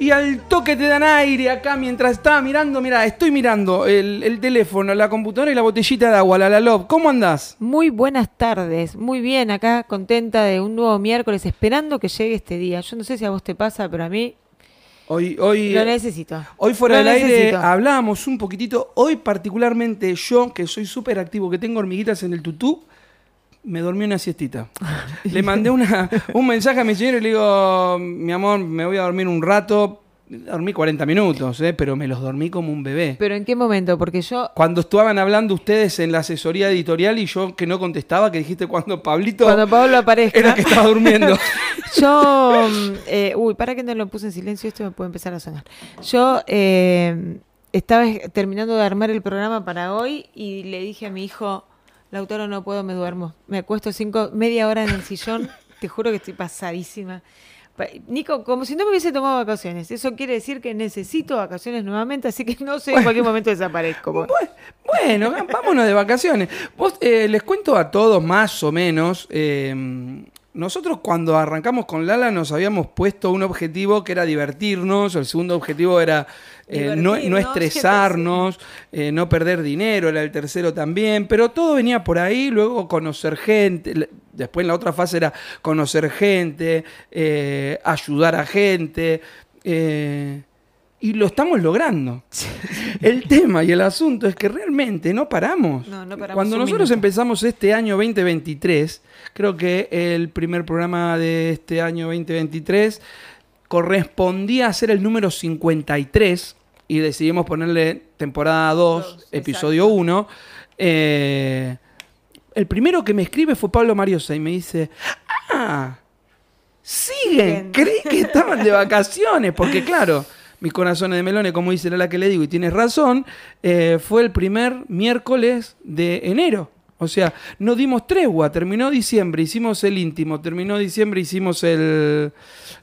Y al toque te dan aire acá mientras estaba mirando, mira, estoy mirando el, el teléfono, la computadora y la botellita de agua, la la love. ¿Cómo andás? Muy buenas tardes, muy bien acá, contenta de un nuevo miércoles, esperando que llegue este día. Yo no sé si a vos te pasa, pero a mí Hoy, hoy, lo necesito. hoy fuera del aire necesito. hablábamos un poquitito. Hoy particularmente yo, que soy súper activo, que tengo hormiguitas en el tutú, me dormí una siestita. le mandé una, un mensaje a mi señora y le digo, mi amor, me voy a dormir un rato. Dormí 40 minutos, ¿eh? pero me los dormí como un bebé. Pero ¿en qué momento? Porque yo, Cuando estaban hablando ustedes en la asesoría editorial y yo que no contestaba, que dijiste cuando Pablito cuando Pablo aparezca, era que estaba durmiendo. yo, mm, eh, uy, para que no lo puse en silencio, esto me puede empezar a sonar. Yo eh, estaba terminando de armar el programa para hoy y le dije a mi hijo, Lautaro, no puedo, me duermo. Me acuesto cinco, media hora en el sillón, te juro que estoy pasadísima. Pa- Nico, como si no me hubiese tomado vacaciones. Eso quiere decir que necesito vacaciones nuevamente, así que no sé, en cualquier momento desaparezco. Bu- Bueno, vámonos de vacaciones. Vos, eh, les cuento a todos más o menos. eh, nosotros cuando arrancamos con Lala nos habíamos puesto un objetivo que era divertirnos, el segundo objetivo era eh, no, estresarnos, eh, no perder dinero, era el tercero también, pero todo venía por ahí, luego conocer gente, después la otra fase era conocer gente, eh, ayudar a gente. y lo estamos logrando. El tema y el asunto es que realmente no paramos. No, no paramos Cuando nosotros minuto. empezamos este año 2023, creo que el primer programa de este año 2023 correspondía a ser el número 53 y decidimos ponerle temporada 2, Dos, episodio 1. Eh, el primero que me escribe fue Pablo Mariosa y me dice, ah, siguen, Siguen. creí que estaban de vacaciones, porque claro, mis corazones de melones, como dice la que le digo, y tienes razón, eh, fue el primer miércoles de enero. O sea, no dimos tregua, terminó diciembre, hicimos el íntimo, terminó diciembre, hicimos el,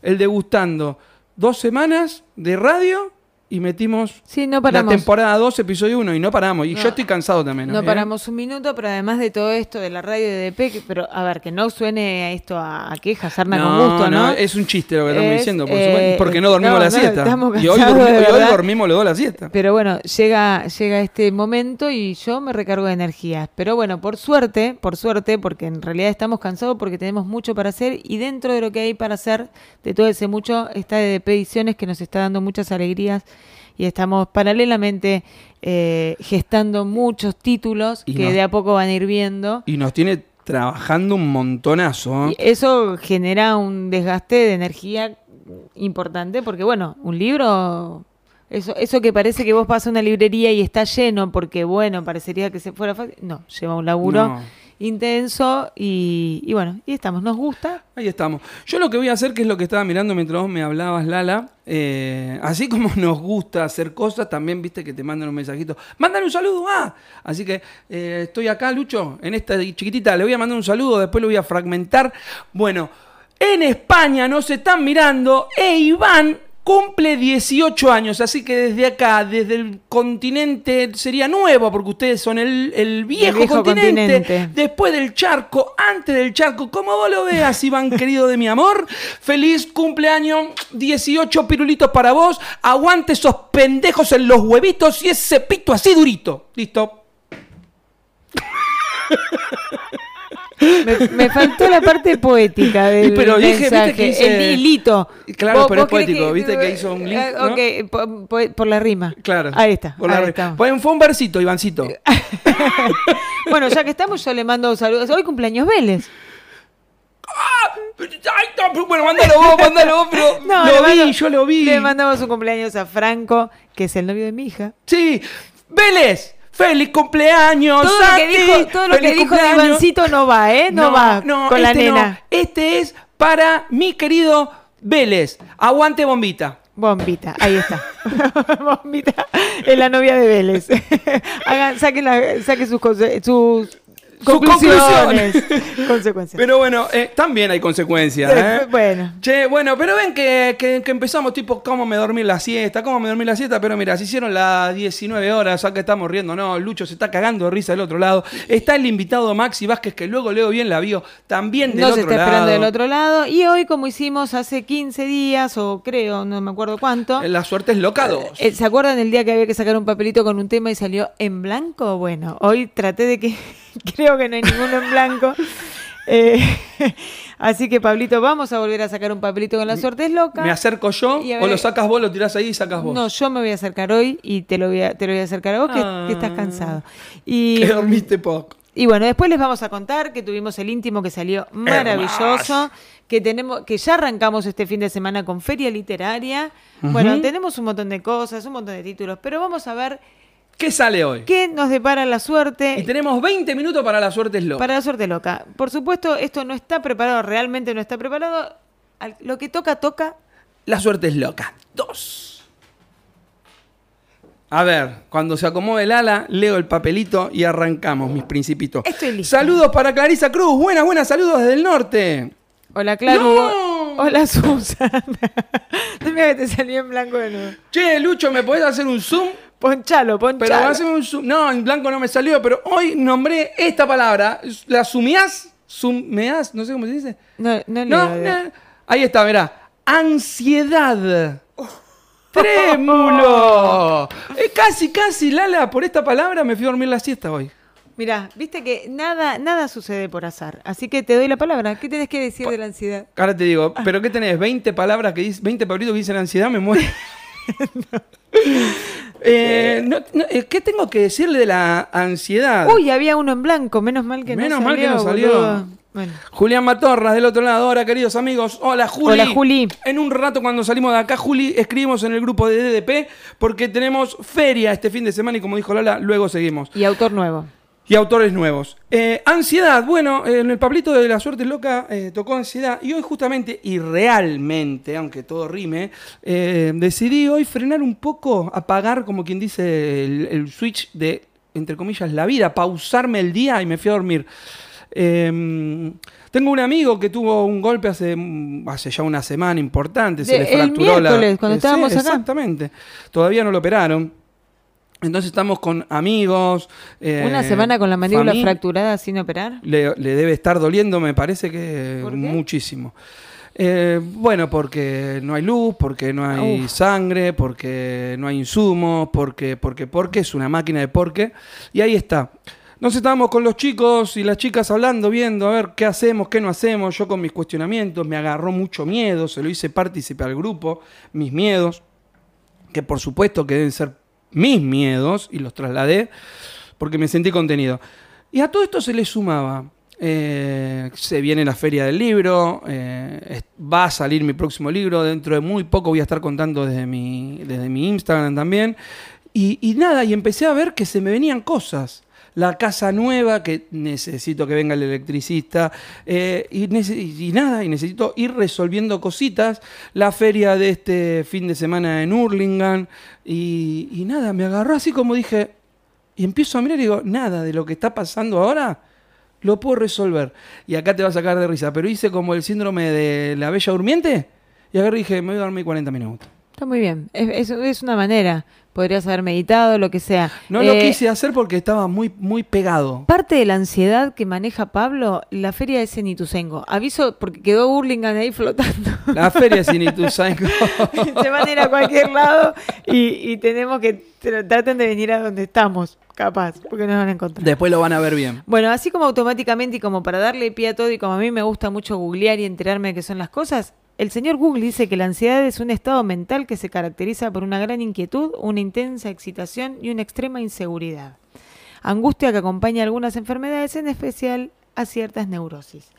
el degustando. Dos semanas de radio y metimos Sí, no la temporada 2, episodio 1, y no paramos. Y No. yo estoy cansado también. No ¿eh? paramos un minuto, pero además de todo esto de la radio de DP, que- pero a ver, que no suene a esto a, a queja, sarna con gusto, ¿no? es un chiste lo que estamos Es, diciendo, por eh, supuesto, porque no dormimos la siesta. Y hoy, cansados dormi- de y hoy dormimos los dos la siesta. Pero bueno, llega, llega este momento y yo me recargo de energías. Pero bueno, por suerte, por suerte, porque en realidad estamos cansados porque tenemos mucho para hacer y dentro de lo que hay para hacer, de todo ese mucho, está de Ediciones que nos está dando muchas alegrías y estamos paralelamente eh, gestando muchos títulos Y que nos- de a poco van a ir viendo. Y nos tiene trabajando un montonazo. Y eso genera un desgaste de energía importante porque, bueno, un libro, eso, eso que parece que vos vas a una librería y está lleno porque, bueno, parecería que se fuera fácil. No, lleva un laburo No. Intenso y, bueno, y estamos, nos gusta. Ahí estamos. Yo lo que voy a hacer, que es lo que estaba mirando mientras vos me hablabas, Lala, eh, así como nos gusta hacer cosas, también viste que te mandan un mensajito. Mándale un saludo, ah. Así que eh, estoy acá, Lucho, en esta chiquitita, le voy a mandar un saludo, después lo voy a fragmentar. Bueno, en España nos están mirando e Iván cumple 18 años, así que desde acá, desde el continente, sería nuevo, porque ustedes son el, el viejo, viejo continente, continente. después del charco, antes del charco, como vos lo veas, Iván querido de mi amor, feliz cumpleaños, 18 pirulitos para vos, aguante esos pendejos en los huevitos y ese pito así durito. Listo. Me, me faltó la parte poética del pero dije, viste mensaje, que hice- el hilito. Claro, ¿Vos- pero es poético, viste que hizo un link, Eh, ¿no? Ok, po- po- por, la rima. Claro. Ahí está. Por la ahí. Bueno, fue un versito, Ivancito. Bueno, ya que estamos, yo le mando saludos. Hoy cumpleaños Vélez. Pero bueno, mándalo vos, mándalo vos, pero No, lo vi, mando- yo lo vi. Le mandamos un cumpleaños a Franco, que es el novio de mi hija. Sí, Vélez, feliz cumpleaños. Todo lo que dijo, todo lo feliz que dijo de. Ivancito no va, ¿eh? No, va con la este no. nena. Este es para mi querido Vélez. Aguante bombita. Bombita, ahí está. Bombita es la novia de Vélez. Hagan, saquen, la- saquen sus, sus Conclusiones. Consecuencias. Pero bueno, eh, también hay consecuencias. Eh. Bueno. Che, bueno, pero ven que, que- que empezamos tipo, ¿cómo me dormí la siesta? ¿Cómo me dormí la siesta? Pero mira, se hicieron las 19 horas, acá estamos riendo, no, Lucho se está cagando de risa del otro lado. Está el invitado Maxi Vázquez, que luego leo bien la vio, también del No se otro está esperando lado. del otro lado. Y hoy, como hicimos hace 15 días, o creo, no me acuerdo cuánto. La suerte es loca 2. eh, ¿Se acuerdan el día que había que sacar un papelito con un tema y salió en blanco? Bueno, hoy traté de que creo que no hay ninguno en blanco. Eh, así que, Pablito, vamos a volver a sacar un papelito con la suerte es loca. ¿Me acerco yo a o ver- lo sacas vos, lo tirás ahí y sacas vos? No, yo me voy a acercar hoy y te lo voy a, te lo voy a acercar a vos, que, Ah. que estás cansado. Y, Que dormiste poco. y bueno, después les vamos a contar que tuvimos el íntimo que salió maravilloso, que tenemos, que ya arrancamos este fin de semana con feria literaria. Bueno, tenemos un montón de cosas, un montón de títulos, pero vamos a ver ¿Qué sale hoy? qué nos depara la Y suerte. tenemos 20 minutos para la suerte es loca. Para la suerte loca. Por supuesto, esto no está preparado, realmente no está preparado. Lo que toca, toca. La suerte es loca. Dos. A ver, cuando se acomode el ala, leo el papelito y arrancamos, mis principitos. Estoy lista. Saludos para Clarisa Cruz. Buenas, buenas, saludos desde el norte. Hola, Claro. ¡No! Hola, Susana. no me que te salió en blanco de nuevo. Che, Lucho, ¿me podés hacer un zoom? Ponchalo, Pero ponchalo. hazme un zoom. No, en blanco no me salió, pero hoy nombré esta palabra. ¿La sumiás? ¿Sumeás? No sé cómo se dice. No, no, No. Ahí está, verá. Ansiedad. Trémulo. Eh, casi, casi, Lala, por esta palabra me fui a dormir la siesta hoy. Mirá, viste que nada, nada sucede por azar. Así que te doy la palabra. ¿Qué tenés que decir de la ansiedad? Ahora te digo, ¿pero qué tenés? ¿20 palabras que dice, 20 palitos que dicen ansiedad? Me muero. Eh, no- no, eh, ¿Qué tengo que decirle de la ansiedad? Uy, había uno en blanco. Menos mal que Menos no mal que salió. no salió. Bueno. Julián Matorras del otro lado. Hola, queridos amigos. Hola, Juli. Hola, Juli. En un rato, cuando salimos de acá, Juli, escribimos en el grupo de DDP porque tenemos feria este fin de semana y, como dijo Lala, luego seguimos. Y autor nuevo. Y autores nuevos. Eh, ansiedad. Bueno, en el Pablito de la Suerte Loca eh, tocó ansiedad. Y hoy, justamente, y realmente, aunque todo rime, eh, decidí hoy frenar un poco, apagar, como quien dice, el, el switch de, entre comillas, la vida, pausarme el día y me fui a dormir. Eh, tengo un amigo que tuvo un golpe hace, hace ya una semana importante, se De- le el fracturó la. cuando Eh, sí, acá. Exactamente. Todavía no lo operaron. Entonces estamos con amigos. eh, Una semana con la mandíbula fracturada sin operar. Le, le debe estar doliendo, me parece que muchísimo. Eh, bueno, porque no hay luz, porque no hay Uf. sangre, porque no hay insumos, porque, porque, porque es una máquina de porque. Y ahí está. Nos estábamos con los chicos y las chicas hablando, viendo a ver qué hacemos, qué no hacemos. Yo con mis cuestionamientos me agarró mucho miedo, se lo hice partícipe al grupo, mis miedos, que por supuesto que deben ser mis miedos, y los trasladé porque me sentí contenido. Y a todo esto se le sumaba. eh, se viene la feria del libro, eh, va a salir mi próximo libro, dentro de muy poco voy a estar contando desde mi, desde mi Instagram también. Y nada, y empecé a ver que se me venían cosas. La casa nueva, que necesito que venga el electricista, eh, y, nada, y necesito ir resolviendo cositas. La feria de este fin de semana en Hurlingham, y, y nada, me agarró así como dije, y empiezo a mirar y digo, nada de lo que está pasando ahora lo puedo resolver. Y acá te va a sacar de risa, pero hice como el síndrome de la bella durmiente, y agarré y dije, me voy a dormir 40 minutos. Está muy bien. Es, es- es una manera. Podrías haber meditado, lo que sea. No lo Eh, quise hacer porque estaba muy, muy pegado. Parte de la ansiedad que maneja Pablo, la feria es en Ituzaingó. Aviso porque quedó Burlingame ahí flotando. La feria sin Ituzaingó. Se van a ir a cualquier lado y, y tenemos que tra- traten de venir a donde estamos, capaz, porque nos van a encontrar. Después lo van a ver bien. Bueno, así como automáticamente y como para darle pie a todo y como a mí me gusta mucho googlear y enterarme de qué son las cosas, el señor Google dice que la ansiedad es un estado mental que se caracteriza por una gran inquietud, una intensa excitación y una extrema inseguridad. Angustia que acompaña a algunas enfermedades, en especial a ciertas neurosis.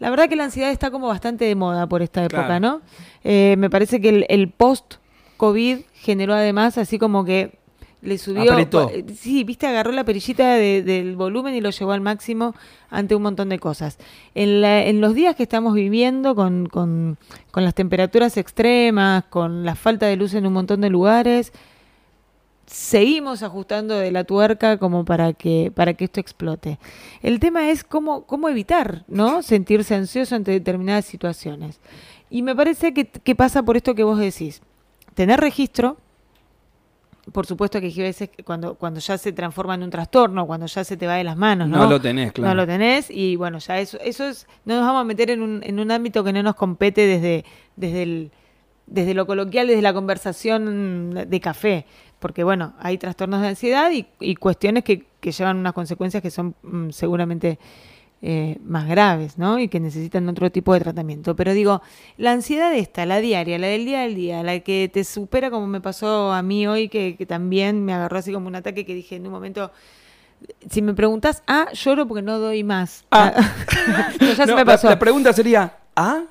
La verdad que la ansiedad está como bastante de moda por esta época, Claro. ¿no? Eh, me parece que el, el post-COVID generó además así como que le subió... Apretó. eh, Sí, viste, agarró la perillita de- del volumen y lo llevó al máximo ante un montón de cosas. En, la- en los días que estamos viviendo con, con- con las temperaturas extremas, con la falta de luz en un montón de lugares, seguimos ajustando de la tuerca como para que, para que esto explote. El tema es cómo, cómo evitar, ¿no? Sentirse ansioso ante determinadas situaciones. Y me parece que, que pasa por esto que vos decís. Tener registro, por supuesto que hay veces cuando, cuando ya se transforma en un trastorno, cuando ya se te va de las manos, ¿no? No lo tenés, claro. No lo tenés y bueno, ya eso, eso es, no nos vamos a meter en un, en un ámbito que no nos compete desde, desde, el, desde lo coloquial, desde la conversación de café, porque bueno, hay trastornos de ansiedad y, y cuestiones que, que llevan unas consecuencias que son mm, seguramente eh, más graves, ¿no? Y que necesitan otro tipo de tratamiento. Pero digo, la ansiedad esta, la diaria, la del día al día, la que te supera como me pasó a mí hoy, que, que también me agarró así como un ataque que dije en un momento, si me preguntas, ah, lloro porque no doy más. Ah. No, ya se No, me la- pasó. La, pregunta sería, ¿ah?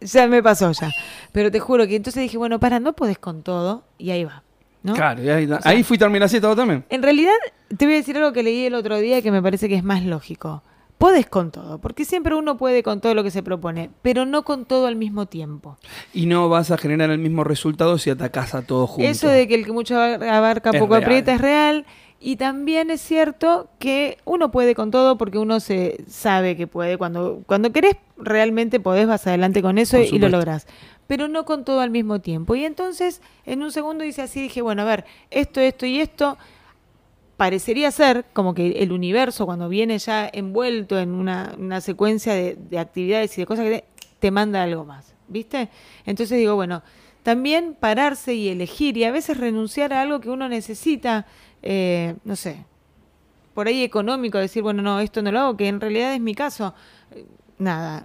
Ya me pasó ya. Pero te juro que entonces dije, bueno, para, no podés con todo. Y ahí va. ¿no? Claro, y ahí, sea- ahí fui terminar todo también. En realidad, te voy a decir algo que leí el otro día que me parece que es más lógico. Podés con todo, porque siempre uno puede con todo lo que se propone, pero no con todo al mismo tiempo. Y no vas a generar el mismo resultado si atacás a todos juntos. Eso de que el que mucho abarca poco aprieta es real. Y también es cierto que uno puede con todo porque uno se sabe que puede. Cuando, cuando querés, realmente podés, vas adelante con eso y lo lográs. Pero no con todo al mismo tiempo. Y entonces, en un segundo hice así, dije, bueno, a ver, esto, esto y esto. Parecería ser como que el universo, cuando viene ya envuelto en una, una secuencia de, de actividades y de cosas que te, manda algo más. ¿Viste? Entonces digo, bueno, también pararse y elegir y a veces renunciar a algo que uno necesita, eh, no sé, por ahí económico, decir, bueno, no, esto no lo hago, que en realidad es mi caso. Nada,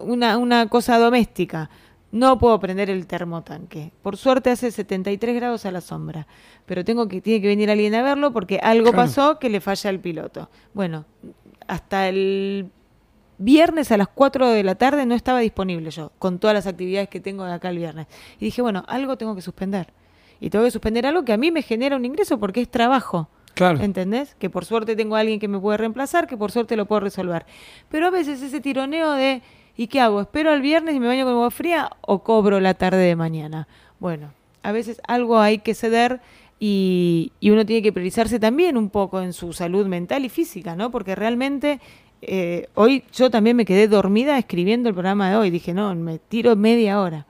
una, una cosa doméstica. No puedo prender el termotanque. Por suerte hace 73 grados a la sombra. Pero tengo que, tiene que venir alguien a verlo porque algo Claro. pasó que le falla al piloto. Bueno, hasta el viernes a las 4 de la tarde no estaba disponible yo, con todas las actividades que tengo de acá el viernes. Y dije, bueno, algo tengo que suspender. Y tengo que suspender algo que a mí me genera un ingreso porque es trabajo. Claro. ¿Entendés? Que por suerte tengo a alguien que me puede reemplazar, que por suerte lo puedo resolver. Pero a veces ese tironeo de, ¿y qué hago? ¿Espero al viernes y me baño con agua fría o cobro la tarde de mañana? Bueno, a veces algo hay que ceder y, y uno tiene que priorizarse también un poco en su salud mental y física, ¿no? Porque realmente eh, hoy yo también me quedé dormida escribiendo el programa de hoy. Dije, no, me tiro media hora.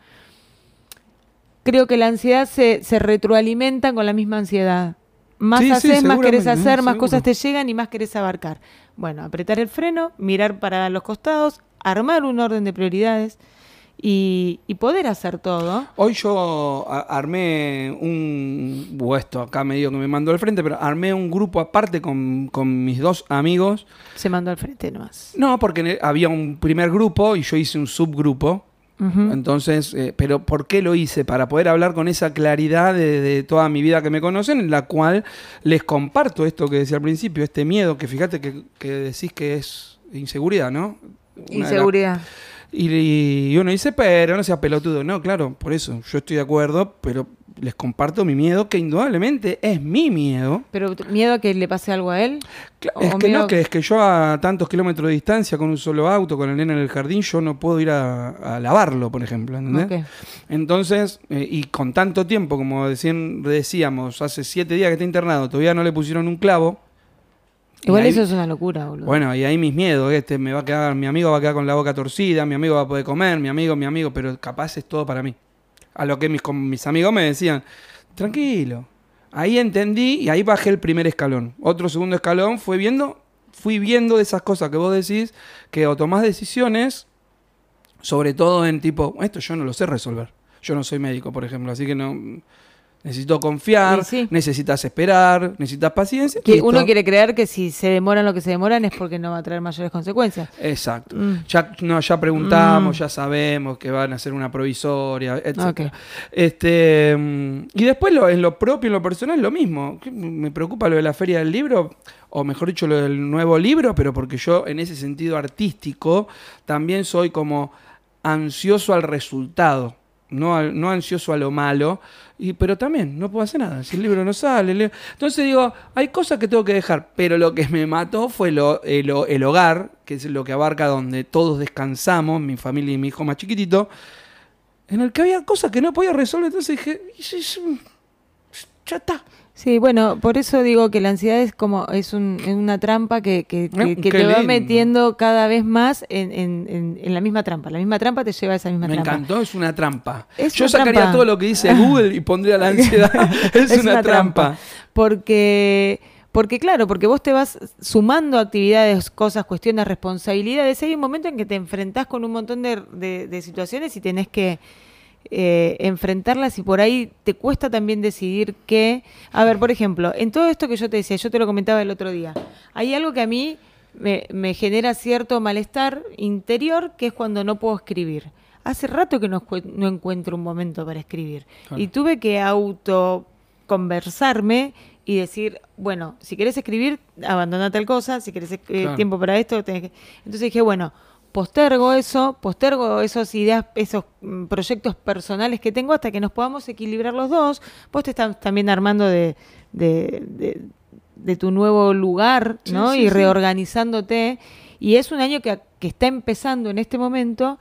Creo que la ansiedad se, se retroalimenta con la misma ansiedad. Más Sí, sí, haces, más querés hacer, ¿no? más Seguro. cosas te llegan y más querés abarcar. Bueno, apretar el freno, mirar para los costados, armar un orden de prioridades y, y poder hacer todo. Hoy yo armé un. o esto acá medio que me mandó al frente, pero armé un grupo aparte con, con mis dos amigos. Se mandó al frente nomás. No, porque había un primer grupo y yo hice un subgrupo. Entonces, eh, pero ¿por qué lo hice? Para poder hablar con esa claridad de, de toda mi vida que me conocen, en la cual les comparto esto que decía al principio, este miedo, que fíjate que, que decís que es inseguridad, ¿no? Inseguridad. Y, y uno dice, pero no seas pelotudo. No, claro, por eso yo estoy de acuerdo, pero les comparto mi miedo, que indudablemente es mi miedo. Pero miedo a que le pase algo a él. Cla- O Es que no, que es que yo a tantos kilómetros de distancia con un solo auto, con el nene en el jardín, yo no puedo ir a, a lavarlo, por ejemplo. ¿entendés? Entonces, eh, y con tanto tiempo, como decían, decíamos, hace siete días que está internado, todavía no le pusieron un clavo. Igual ahí- eso es una locura, boludo. Bueno, y ahí mis miedos, este me va a quedar, mi amigo va a quedar con la boca torcida, mi amigo va a poder comer, mi amigo, mi amigo, pero capaz es todo para mí. A lo que mis, mis amigos me decían, tranquilo. Ahí entendí y ahí bajé el primer escalón. Otro segundo escalón fue viendo, fui viendo de esas cosas que vos decís, que o tomás decisiones, sobre todo en tipo, esto yo no lo sé resolver. Yo no soy médico, por ejemplo, así que no necesito confiar, sí. necesitas esperar, necesitas paciencia. que uno quiere creer que si se demoran lo que se demoran es porque no va a traer mayores consecuencias. Exacto. Mm. Ya, no, ya preguntamos, Mm. ya sabemos que van a hacer una provisoria, etc. Este, mm, y después lo, en lo propio, en lo personal, lo mismo. ¿Qué Me preocupa lo de la feria del libro, o mejor dicho, lo del nuevo libro, pero porque yo en ese sentido artístico también soy como ansioso al resultado. No, no ansioso a lo malo, y, pero también no puedo hacer nada. Si el libro no sale. Entonces digo, hay cosas que tengo que dejar, pero lo que me mató fue lo, el, el hogar, que es lo que abarca donde todos descansamos, mi familia y mi hijo más chiquitito, en el que había cosas que no podía resolver. Entonces dije, "Y si- si- ya está. Sí, bueno, por eso digo que la ansiedad es como es, un, es una trampa que, que, que- que qué te va lindo. metiendo cada vez más en, en- en- en la misma trampa. La misma trampa te lleva a esa misma Me trampa. encantó, es una trampa. Es Yo una sacaría trampa. todo lo que dice Google y pondría la ansiedad. es, una, trampa. Porque, porque claro, porque vos te vas sumando actividades, cosas, cuestiones, responsabilidades. Hay un momento en que te enfrentás con un montón de, de- de situaciones y tenés que eh, enfrentarlas y por ahí te cuesta también decidir qué. A ver, por ejemplo, en todo esto que yo te decía, yo te lo comentaba el otro día, hay algo que a mí me, me genera cierto malestar interior, que es cuando no puedo escribir. Hace rato que no, no encuentro un momento para escribir. Claro. Y tuve que auto conversarme y decir, bueno, si querés escribir, abandona tal cosa, si querés eh, Claro. tiempo para esto, tenés que... Entonces dije, bueno, postergo eso, postergo esas ideas, esos mm, proyectos personales que tengo hasta que nos podamos equilibrar los dos. Vos te estás también armando de, de, de- de tu nuevo lugar, ¿no? sí, y sí. reorganizándote. Y es un año que, que está empezando en este momento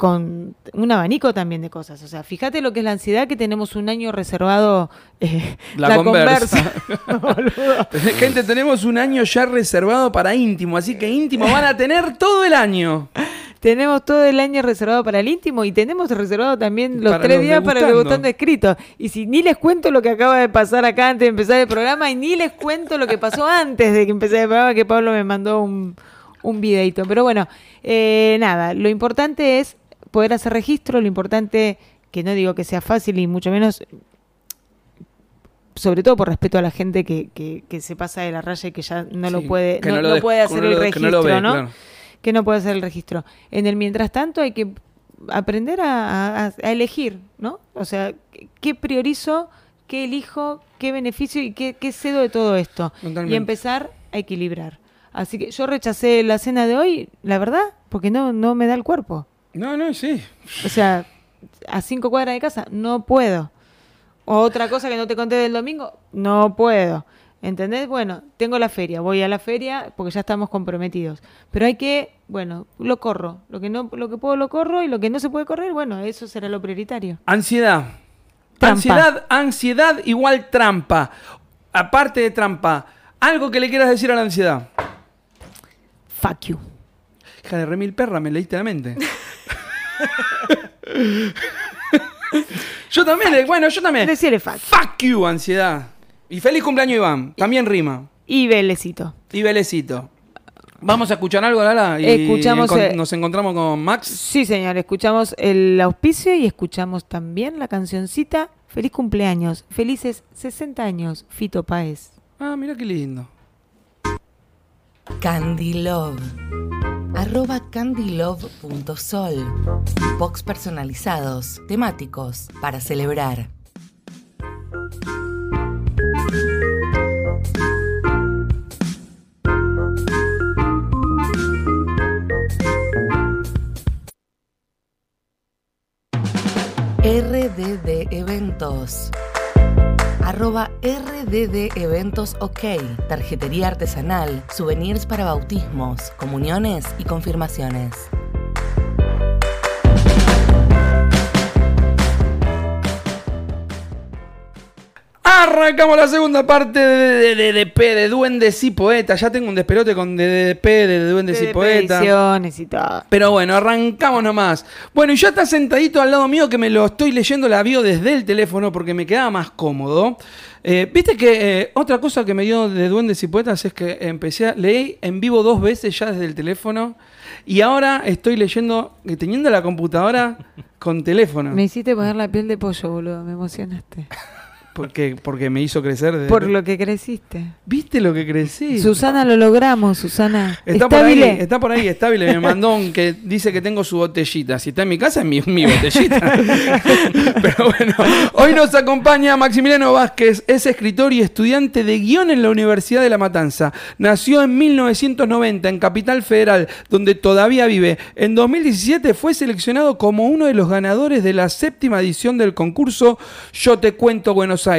con un abanico también de cosas. O sea, fíjate lo que es la ansiedad, que tenemos un año reservado eh, La conversa. Boludo. Gente, tenemos un año ya reservado para íntimo, así que íntimo van a tener todo el año. tenemos todo el año reservado para el íntimo y tenemos reservado también los Para tres los días para el degustando. escrito. Y si ni les cuento lo que acaba de pasar acá antes de empezar el programa y ni les cuento lo que pasó antes de que empecé el programa, que Pablo me mandó un, un videito. Pero bueno, eh, nada, lo importante es poder hacer registro, lo importante, que no digo que sea fácil y mucho menos sobre todo por respeto a la gente que, que, que se pasa de la raya y que ya no lo puede, no, lo no puede hacer el lo- que registro, no. Que no puede hacer el registro. En el mientras tanto hay que aprender a, a- a elegir, ¿no? O sea, ¿qué- ¿qué priorizo? ¿Qué elijo? ¿Qué beneficio? ¿Y qué, qué cedo de todo esto? Totalmente. Y empezar a equilibrar. Así que yo rechacé la cena de hoy, la verdad, porque no, no me da el cuerpo. No, no, sí. O sea, a cinco cuadras de casa, no puedo. O otra cosa que no te conté del domingo, no puedo. ¿Entendés? Bueno, tengo la feria, voy a la feria porque ya estamos comprometidos. Pero hay que, bueno, lo corro. Lo que no, lo que puedo lo corro y lo que no se puede correr, bueno, eso será lo prioritario. Ansiedad. Trampa. Ansiedad, ansiedad igual trampa. Aparte de trampa, algo que le quieras decir a la ansiedad. Fuck you. Hija de remil perra, me leíste la mente. yo también, bueno, yo también. Decirle fuck. Fuck you, ansiedad. Y feliz cumpleaños, Iván. También rima. Y Belecito. Y Belecito. Vamos a escuchar algo, Lala. Y Escuchamos, encon- eh, nos encontramos con Max. Sí, señor, escuchamos el auspicio y escuchamos también la cancioncita Feliz cumpleaños, felices 60 años, Fito Páez. Ah, mira qué lindo. Candy Love. Arroba candylove.sol. Box personalizados, temáticos, para celebrar. RDD Eventos. Arroba RDD Eventos OK. Tarjetería artesanal, souvenirs para bautismos, comuniones y confirmaciones. Arrancamos la segunda parte de DDP, de Duendes y Poetas. Ya tengo un despelote con DDP, de Duendes y Poetas. y todo. Pero bueno, arrancamos nomás. Bueno, y ya está sentadito al lado mío que me lo estoy leyendo la bio desde el teléfono porque me quedaba más cómodo. Eh, Viste que eh, otra cosa que me dio de Duendes y Poetas es que empecé a leer en vivo dos veces ya desde el teléfono y ahora estoy leyendo, eh, teniendo la computadora con teléfono. Me hiciste poner la piel de pollo, boludo, me emocionaste. Porque, porque me hizo crecer. de- Por lo que creciste. ¿Viste lo que crecí? Susana, lo logramos, Susana. Está por ahí, Estabile. está por ahí, estable. Me mandó un que dice que tengo su botellita. Si está en mi casa, es mi, mi botellita. Pero bueno, hoy nos acompaña Maximiliano Vázquez. Es escritor y estudiante de guion en la Universidad de La Matanza. Nació en 1990 en Capital Federal, donde todavía vive. En 2017 fue seleccionado como uno de los ganadores de la séptima edición del concurso Yo te cuento Buenos Aires,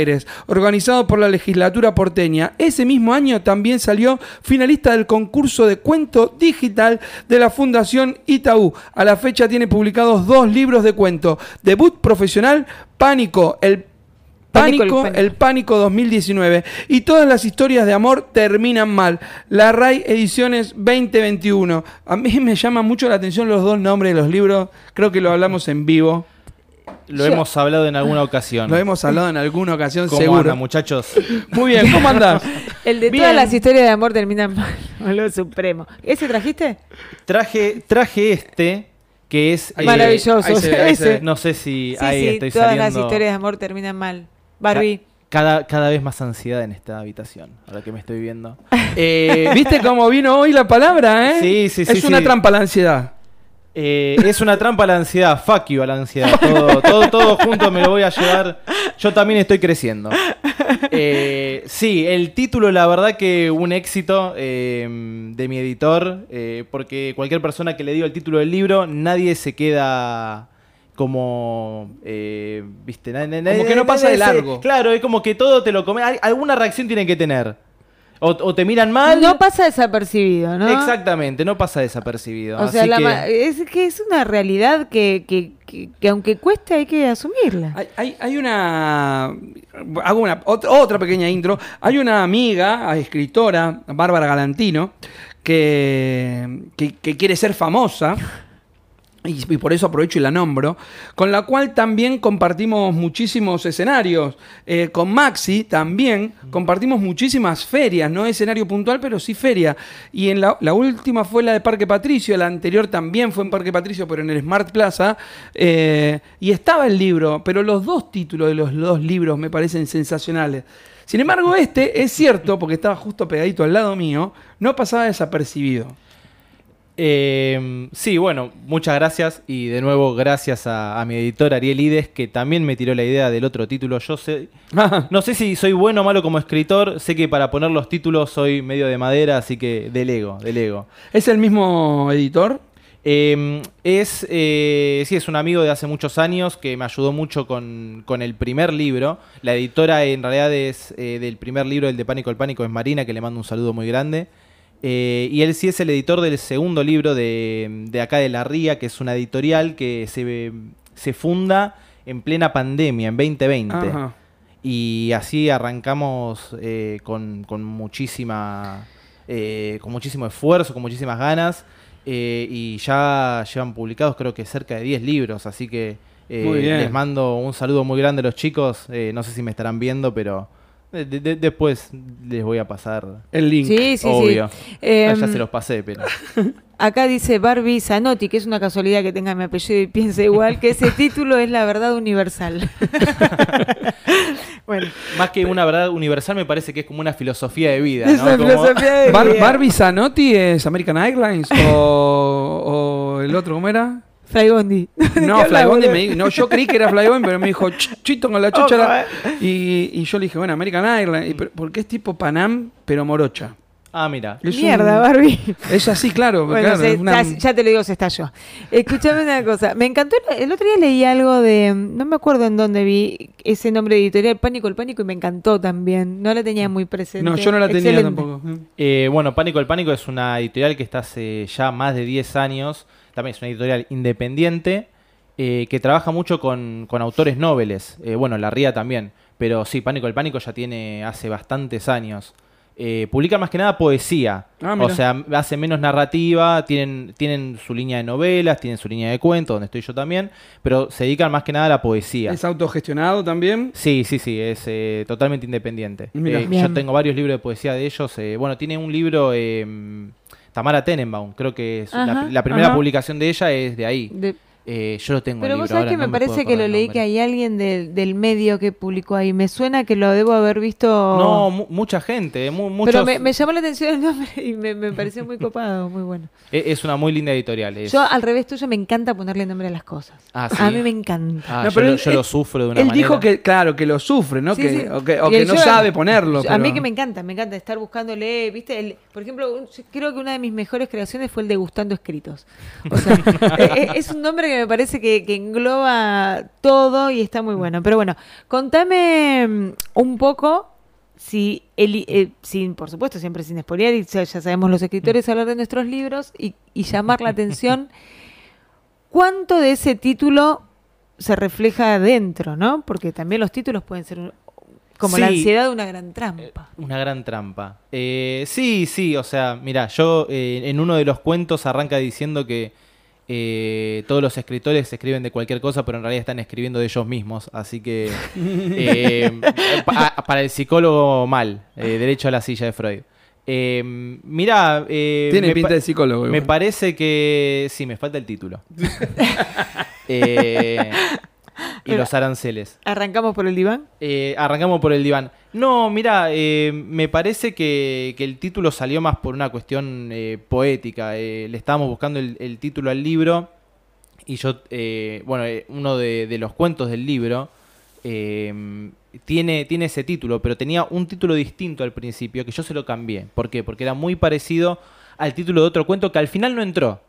organizado por la legislatura porteña. Ese mismo año también salió finalista del concurso de cuento digital de la Fundación Itaú. A la fecha tiene publicados dos libros de cuento. Debut profesional, Pánico, el Pánico, el Pánico, pánico. el pánico 2019. Y todas las historias de amor terminan mal. La RAI Ediciones 2021. A mí me llama mucho la atención los dos nombres de los libros. Creo que lo hablamos en vivo. Lo Yo- hemos hablado en alguna ocasión. Lo hemos hablado en alguna ocasión, ¿Cómo seguro. andan, muchachos? Muy bien, ¿cómo andás? El de Bien. todas las historias de amor terminan mal. Lo supremo. ¿Ese trajiste? Traje, traje este, que es... eh, Maravilloso. ahí ve, ahí. Ese. No sé si Sí, ahí sí, estoy todas saliendo... las historias de amor terminan mal. Barbie. Cada, cada vez más ansiedad en esta habitación, ahora que me estoy viendo. Eh, ¿Viste cómo vino hoy la palabra, eh? Sí, sí, sí, Es una sí. trampa a la ansiedad. Eh, es una trampa a la ansiedad, fuck you a la ansiedad. Todo, todo, todo junto me lo voy a llevar. Yo también estoy creciendo. Eh, sí, el título, la verdad que un éxito eh, de mi editor, porque cualquier persona que le diga el título del libro, nadie se queda como, viste, Como que no pasa de largo. Claro, es como que todo te lo come. Alguna reacción tienen que tener. O, o te miran mal. No pasa desapercibido, ¿no? Exactamente, no pasa desapercibido. O sea, Así la que- ma- es que es una realidad que, que, que- que aunque cueste hay que asumirla. Hay, hay- hay una. Hago una ot- otra pequeña intro. Hay una amiga, escritora, Bárbara Galantino, que, que- que quiere ser famosa. Y, por eso aprovecho y la nombro, con la cual también compartimos muchísimos escenarios. Eh, con Maxi también compartimos muchísimas ferias, no escenario puntual, pero sí feria. Y en la, la última fue la de Parque Patricio, la anterior también fue en Parque Patricio, pero en el Smart Plaza. Eh, y estaba el libro, pero los dos títulos de los dos libros me parecen sensacionales. Sin embargo, este es cierto, porque estaba justo pegadito al lado mío, no pasaba desapercibido. Eh, sí, bueno, muchas gracias y de nuevo gracias a, a mi editor Ariel Ides que también me tiró la idea del otro título. Yo sé, no sé si soy bueno o malo como escritor, sé que para poner los títulos soy medio de madera, así que delego, delego. ¿Es el mismo editor? Eh, es, eh, sí, es un amigo de hace muchos años que me ayudó mucho con, con el primer libro. La editora en realidad es eh, del primer libro, el de Pánico el Pánico, es Marina, que le mando un saludo muy grande. Eh, y él sí es el editor del segundo libro de, de acá de La Ría, que es una editorial que se, se funda en plena pandemia, en 2020. Ajá. Y así arrancamos eh, con, con muchísima. eh, con muchísimo esfuerzo, con muchísimas ganas. eh, y ya llevan publicados creo que cerca de 10 libros. Así que les mando un saludo muy grande a los chicos. no sé si me estarán viendo, pero de- de- de- después les voy a pasar. El link. Sí, sí, obvio. sí. Ah, Em, ya se los pasé, pero. Acá dice Barbie Zanotti, que es una casualidad que tenga mi apellido y piense igual, que ese título es la verdad universal. bueno, Más que una verdad universal, me parece que es como una filosofía de vida. es ¿no? una Como- filosofía de Bar- vida. Barbie Zanotti es American Airlines o, o el otro, ¿cómo era? Fray Bondi. No, ¿Qué hablamos, Flybondi me dijo, no, yo creí que era Flybondi, pero me dijo "Ch- chito con la cháchara. Y, y yo le dije, bueno, American Airlines, y, pero- porque es tipo Panam, pero morocha. Ah, mira. Es Mierda, un- Barbie. Es así, claro. Bueno, claro, se- es una- ya, ya te lo digo, se estalló. Escúchame una cosa. Me encantó. El otro día leí algo de. No me acuerdo en dónde vi ese nombre de editorial, Pánico el Pánico, y me encantó también. No la tenía muy presente. no, yo no la tenía Excelente. tampoco. Eh, bueno, Pánico el Pánico es una editorial que está hace ya más de 10 años. También es una editorial independiente eh, que trabaja mucho con, con autores noveles. Eh, bueno, La Ría también. Pero sí, Pánico el Pánico ya tiene hace bastantes años. Eh, publican más que nada poesía. Ah, o sea, hacen menos narrativa, tienen, tienen su línea de novelas, tienen su línea de cuentos, donde estoy yo también, pero se dedican más que nada a la poesía. Es autogestionado también. Sí, sí, sí, es eh, totalmente independiente. Eh, yo tengo varios libros de poesía de ellos. eh, bueno, tiene un libro, eh, Tamara Tenenbaum, creo que es la, primera ajá. publicación de ella es de ahí. De- Eh, yo lo tengo pero el vos libro, sabés ahora que me no parece que lo leí que hay alguien del, del medio que publicó ahí. Me suena que lo debo haber visto. No, mu- mucha gente, mu- muchos- Pero me, me llamó la atención el nombre y me, me pareció muy copado, muy bueno. e- es una muy linda editorial. es- Yo, al revés tuyo, me encanta ponerle nombre a las cosas. Ah, ¿sí? A mí me encanta. Ah, No, yo pero lo, él- yo lo él- sufro de una Él manera. dijo que, claro, que lo sufre, ¿no? Sí, que, sí. O que, o no yo- sabe ponerlo. A pero- mí que me encanta, me encanta estar buscándole, ¿viste? El- por ejemplo, creo que una de mis mejores creaciones fue el de Gustando Escritos. O sea, eh, eh, es un nombre que me parece que, que engloba todo y está muy bueno. Pero bueno, contame mm, un poco si, el, eh, sin, por supuesto, siempre sin spoilear, y ya, ya sabemos los escritores hablar de nuestros libros y, y llamar la atención, ¿cuánto de ese título se refleja adentro, ¿no? Porque también los títulos pueden ser Como Sí. la ansiedad de una gran trampa. Una gran trampa. Eh, sí, sí, o sea, mira, yo eh, en uno de los cuentos arranca diciendo que eh, todos los escritores escriben de cualquier cosa, pero en realidad están escribiendo de ellos mismos. Así que eh, pa- para el psicólogo mal, eh, derecho a la silla de Freud. Eh, mira, eh, Tiene pinta de psicólogo. Me parece que sí, me falta el título. Y los aranceles. Arrancamos por el diván. Eh, arrancamos por el diván. No, mira, eh, me parece que, que el título salió más por una cuestión eh, poética. Eh, le estábamos buscando el, el título al libro y yo, eh, bueno, uno de, de los cuentos del libro tiene, tiene ese título, pero tenía un título distinto al principio que yo se lo cambié. ¿Por qué? Porque era muy parecido al título de otro cuento que al final no entró.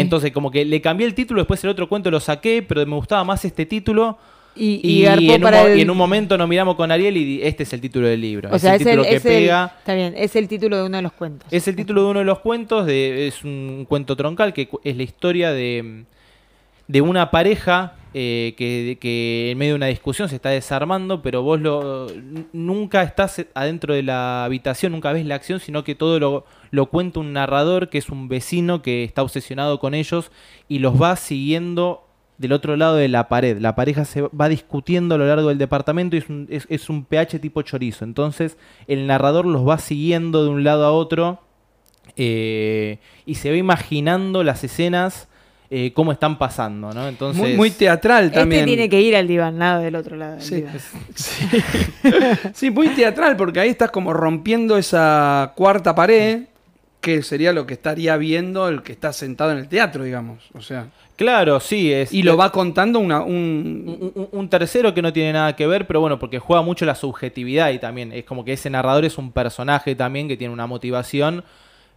Entonces, como que le cambié el título, después el otro cuento lo saqué, pero me gustaba más este título. y, Y, y en, un, para mo- el- y en un momento nos miramos con Ariel y este es el título del libro. O es sea, el es el, título que es el- pega. está bien, es el título de uno de los cuentos. Es el título de uno de los cuentos, de, es un cuento troncal, que es la historia de, de una pareja eh, que, en medio de una discusión se está desarmando, pero vos lo, nunca estás adentro de la habitación, nunca ves la acción, sino que todo lo, lo cuenta un narrador, que es un vecino que está obsesionado con ellos y los va siguiendo del otro lado de la pared. La pareja se va discutiendo a lo largo del departamento y es un, es un pH tipo chorizo. Entonces el narrador los va siguiendo de un lado a otro eh, y se va imaginando las escenas, eh, cómo están pasando, ¿no? Entonces, muy, muy teatral también. Este tiene que ir al diván, nada del otro lado del Sí. diván. Sí. Sí, muy teatral, porque ahí estás como rompiendo esa cuarta pared, que sería lo que estaría viendo el que está sentado en el teatro, digamos. O sea, Claro, sí, es... y lo va contando una, un, un, un- un tercero que no tiene nada que ver, pero bueno, porque juega mucho la subjetividad y también es como que ese narrador es un personaje también que tiene una motivación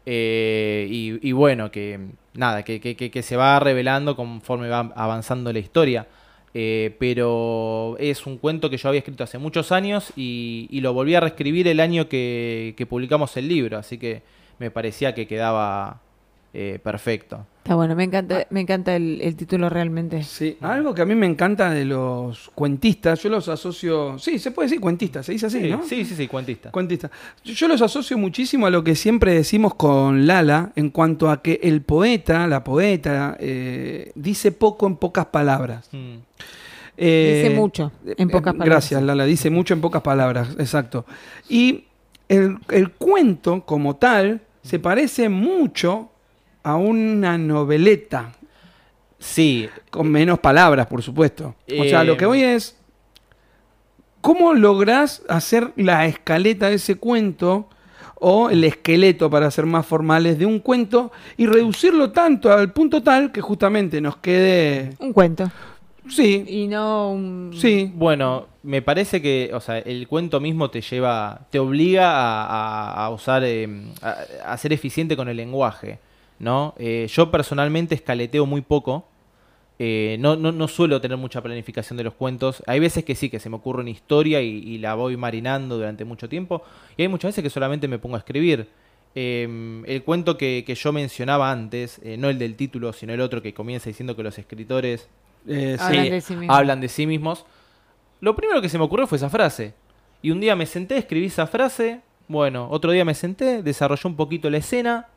eh, y, y bueno, que nada, que, que- que- se va revelando conforme va avanzando la historia. Eh, pero es un cuento que yo había escrito hace muchos años y, y lo volví a reescribir el año que, que publicamos el libro, así que me parecía que quedaba eh, perfecto. Está bueno, me encanta, me encanta el, el título realmente. Sí, algo que a mí me encanta de los cuentistas, yo los asocio, sí, se puede decir cuentistas, se dice así, sí, ¿no? sí, sí, sí, cuentista. Cuentistas. Yo, yo los asocio muchísimo a lo que siempre decimos con Lala en cuanto a que el poeta, la poeta, eh, dice poco en pocas palabras. Mm. Eh, Dice mucho, en pocas eh, palabras. Gracias, Lala, dice mucho en pocas palabras, exacto. Y el, el cuento como tal se parece mucho a una noveleta, Sí, con menos palabras, por supuesto. O sea, Eh, lo que voy es, ¿cómo lográs hacer la escaleta de ese cuento o el esqueleto, para ser más formales, de un cuento y reducirlo tanto al punto tal que justamente nos quede... Un cuento. Sí, Y no un... sí. Bueno, me parece que, o sea, el cuento mismo te lleva, te obliga a, a- a usar, eh, a, a ser eficiente con el lenguaje, ¿no? Eh, yo personalmente escaleteo muy poco. eh, no, no, no suelo tener mucha planificación de los cuentos. Hay veces que sí, que se me ocurre una historia y, y la voy marinando durante mucho tiempo. Y hay muchas veces que solamente me pongo a escribir. Eh, el cuento que, que yo mencionaba antes, eh, no el del título, sino el otro que comienza diciendo que los escritores Eh, sí. Hablan de sí mismos. hablan de sí mismos. Lo primero que se me ocurrió fue esa frase. Y un día me senté, escribí esa frase. Bueno, otro día me senté, desarrollé un poquito la escena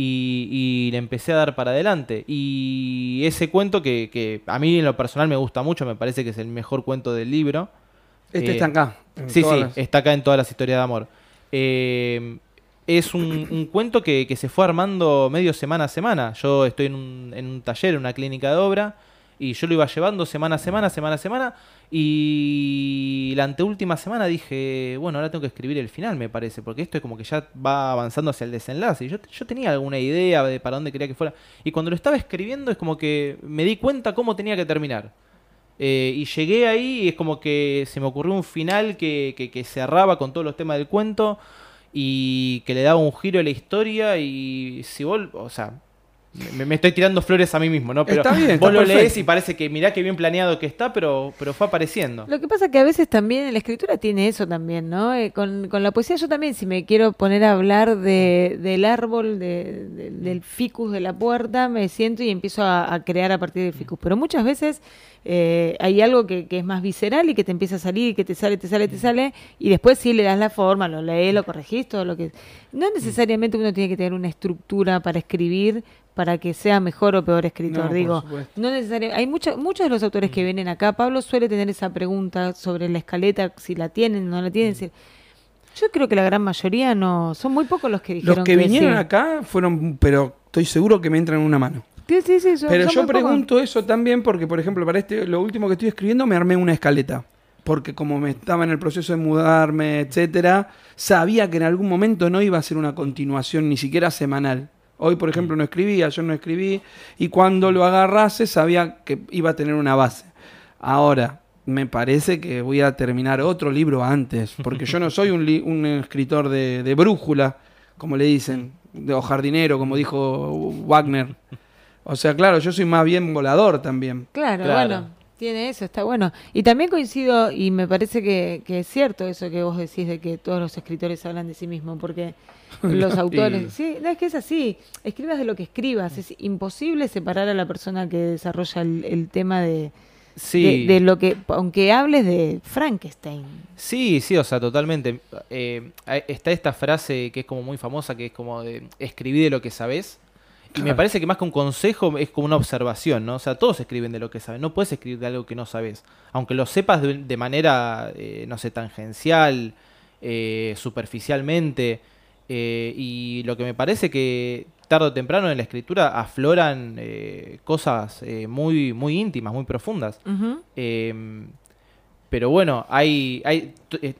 y, y le empecé a dar para adelante. Y ese cuento que, que a mí en lo personal me gusta mucho, me parece que es el mejor cuento del libro. Este Eh, está acá. Sí, sí, las- está acá en todas las historias de amor. Eh, es un, un cuento que, que se fue armando medio semana a semana. Yo estoy en un, en un taller, en una clínica de obra, y yo lo iba llevando semana a semana, semana a semana, y la anteúltima semana dije, bueno, ahora tengo que escribir el final, me parece, porque esto es como que ya va avanzando hacia el desenlace. Y yo, yo tenía alguna idea de para dónde quería que fuera, y cuando lo estaba escribiendo es como que me di cuenta cómo tenía que terminar. Eh, y llegué ahí y es como que se me ocurrió un final que, que, que cerraba con todos los temas del cuento y que le daba un giro a la historia y si vos, o sea, me, me estoy tirando flores a mí mismo, ¿no? Pero Está bien, vos lo lees y parece que mirá qué bien planeado que está, pero, pero fue apareciendo. Lo que pasa es que a veces también la escritura tiene eso también, ¿no? Eh, con, con la poesía yo también, si me quiero poner a hablar de, del árbol, de- de- del ficus de la puerta, me siento y empiezo a, a crear a partir del ficus. Pero muchas veces eh, hay algo que, que es más visceral y que te empieza a salir, y que te sale, te sale, te sale, y después sí le das la forma, lo lees, lo corregís, todo lo que... No necesariamente uno tiene que tener una estructura para escribir para que sea mejor o peor escritor, No, digo. No necesariamente. Hay muchos muchos de los autores que vienen acá. Pablo suele tener esa pregunta sobre la escaleta, si la tienen, no la tienen. si- Yo creo que la gran mayoría no. Son muy pocos los que dijeron Los que vinieron sí. acá fueron, pero estoy seguro que me entran en una mano. Sí, sí, sí, son- Pero son yo pocos. pregunto eso también porque, por ejemplo, para este, lo último que estoy escribiendo me armé una escaleta. Porque como me estaba en el proceso de mudarme, etcétera, sabía que en algún momento no iba a ser una continuación ni siquiera semanal. Hoy, por ejemplo, no escribí, ayer no escribí, y cuando lo agarrase sabía que iba a tener una base. Ahora, me parece que voy a terminar otro libro antes, porque yo no soy un, li- un escritor de, de brújula, como le dicen, de, o jardinero, como dijo Wagner. O sea, claro, yo soy más bien volador también. Claro, Claro. bueno, tiene eso, está bueno. Y también coincido, y me parece que, que es cierto eso que vos decís de que todos los escritores hablan de sí mismos, porque los autores, sí, no, es que es así, escribas de lo que escribas, es imposible separar a la persona que desarrolla el, el tema de, Sí. de, de lo que, aunque hables de Frankenstein. Sí, sí, o sea, totalmente. Eh, está esta frase que es como muy famosa, que es como de escribí de lo que sabes. Y me parece que más que un consejo es como una observación, ¿no? O sea, todos escriben de lo que saben. No puedes escribir de algo que no sabes. Aunque lo sepas de, de manera, eh, no sé, tangencial, eh, superficialmente. eh, y lo que me parece que tarde o temprano en la escritura afloran cosas muy, muy íntimas, muy profundas. Eh, pero bueno, hay, hay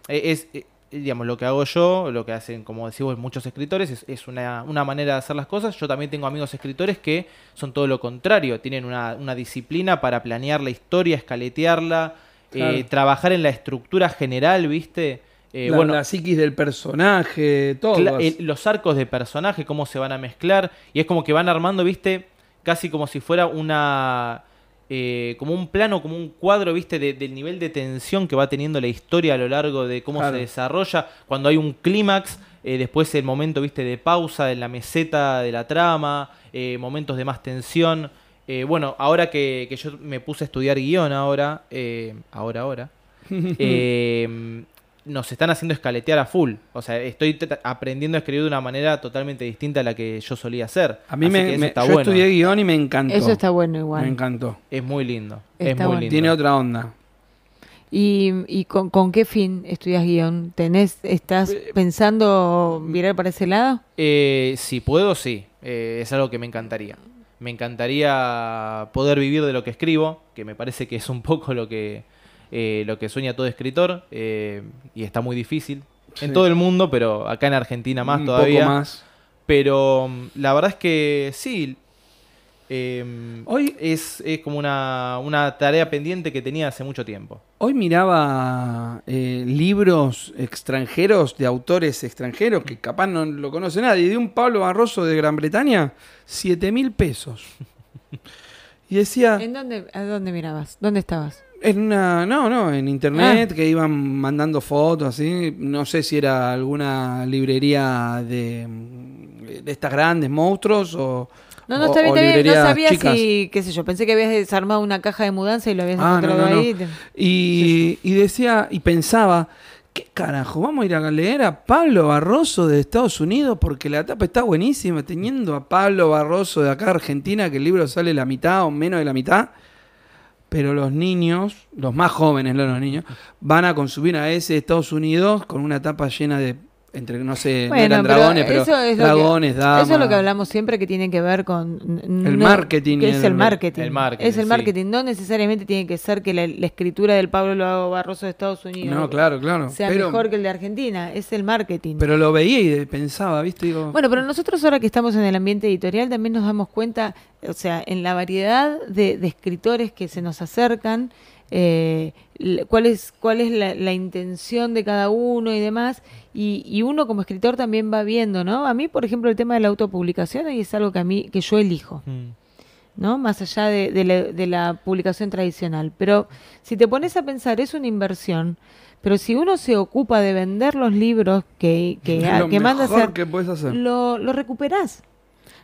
es, digamos, lo que hago yo, lo que hacen, como decimos muchos escritores, es, es una, una manera de hacer las cosas. Yo también tengo amigos escritores que son todo lo contrario, tienen una, una disciplina para planear la historia, escaletearla, eh, trabajar en la estructura general, ¿viste? Eh, la, bueno, la psiquis del personaje, todo. El- los arcos de personaje, cómo se van a mezclar. Y es como que van armando, viste, casi como si fuera una. Eh, como un plano, como un cuadro, viste, de- del nivel de tensión que va teniendo la historia a lo largo de cómo Claro. se desarrolla. Cuando hay un clímax, eh, después el momento, viste, de pausa en la meseta de la trama, eh, momentos de más tensión. Bueno, ahora que, que yo me puse a estudiar guion ahora, ahora, ahora, eh, nos están haciendo escaletear a full. O sea, estoy aprendiendo a escribir de una manera totalmente distinta a la que yo solía hacer. A mí Así me, me- está yo bueno. estudié guion y me encantó. Eso está bueno igual. Me encantó. Es muy lindo. Está es muy bueno. lindo. Tiene otra onda. ¿Y, y con, con qué fin estudias guion? ¿Tenés, ¿Estás Eh, pensando virar para ese lado? Eh, si puedo, sí. Eh, es algo que me encantaría. Me encantaría poder vivir de lo que escribo, que me parece que es un poco lo que, eh, lo que sueña todo escritor, eh, y está muy difícil. En todo el mundo, pero acá en Argentina más Un todavía. poco más. Pero mm, la verdad es que sí. eh, Hoy- es, es como una, una tarea pendiente que tenía hace mucho tiempo. Hoy miraba eh, libros extranjeros de autores extranjeros que capaz no lo conoce nadie. De un Pablo Barroso de Gran Bretaña, 7 mil pesos. Y decía, ¿En dónde, ¿A dónde mirabas? ¿Dónde estabas? En una, no, no, en internet, que iban mandando fotos así. No sé si era alguna librería de, de estas grandes monstruos o. No, no, está bien, está bien. No sabía chicas. si, qué sé yo, pensé que habías desarmado una caja de mudanza y lo habías Ah, encontrado no, no. ahí. Y, y decía, y pensaba, ¿qué carajo? Vamos a ir a leer a Pablo Barroso de Estados Unidos porque la tapa está buenísima, teniendo a Pablo Barroso de acá Argentina, que el libro sale la mitad o menos de la mitad. Pero los niños, los más jóvenes, no los niños, van a consumir a ese de Estados Unidos con una tapa llena de, entre, no sé, no Bueno, eran pero dragones, pero eso es lo que- dragones, damas. Eso es lo que hablamos siempre que tiene que ver con... El no- marketing que es el- el marketing. el marketing, Es el sí. marketing. No necesariamente tiene que ser que la, la escritura del Pablo Barroso de Estados Unidos No, claro, claro. sea pero, mejor que el de Argentina. Es el marketing. pero lo veía y pensaba, ¿viste? Digo, Bueno, pero nosotros ahora que estamos en el ambiente editorial también nos damos cuenta o sea, en la variedad de, de escritores que se nos acercan, eh, cuál es, cuál es la, la intención de cada uno y demás. Y, y uno como escritor también va viendo, ¿no? A mí, por ejemplo, el tema de la autopublicación ahí es algo que a mí, que yo elijo. Mm. ¿no? Más allá de, de la, de la publicación tradicional. Pero si te pones a pensar, es una inversión. Pero si uno se ocupa de vender los libros que, que, Es lo que manda a mejor hacer, que puedes hacer. lo, lo recuperás.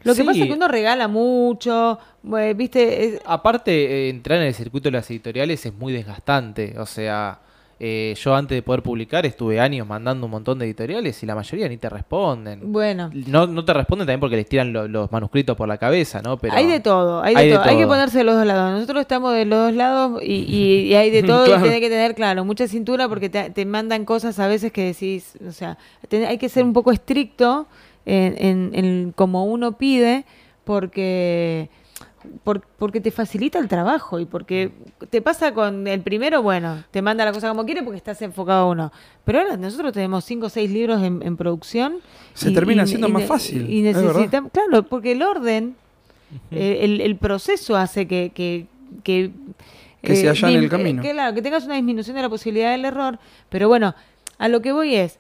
Lo que Sí. pasa es que uno regala mucho, bue- ¿viste? Es- Aparte, eh, entrar en el circuito de las editoriales es muy desgastante. O sea, eh, yo antes de poder publicar estuve años mandando un montón de editoriales y la mayoría ni te responden. bueno. No, no te responden también porque les tiran lo- los manuscritos por la cabeza, ¿no? Pero hay de todo, hay de, hay de todo. Hay que ponerse de los dos lados. Nosotros estamos de los dos lados y, y- y hay de todo Claro. y tenés que tener, claro, mucha cintura porque te, te mandan cosas a veces que decís, o sea, ten- hay que ser un poco estricto en, en, en como uno pide porque por- porque te facilita el trabajo y porque te pasa con el primero, bueno, te manda la cosa como quiere porque estás enfocado a uno. Pero ahora nosotros tenemos cinco o seis libros en, en producción. Se termina haciendo más fácil, Y necesitamos, claro, porque el orden, eh, el, el proceso hace que... que, que Que se allane el dim- camino. que, claro, que tengas una disminución de la posibilidad del error. Pero bueno, a lo que voy es,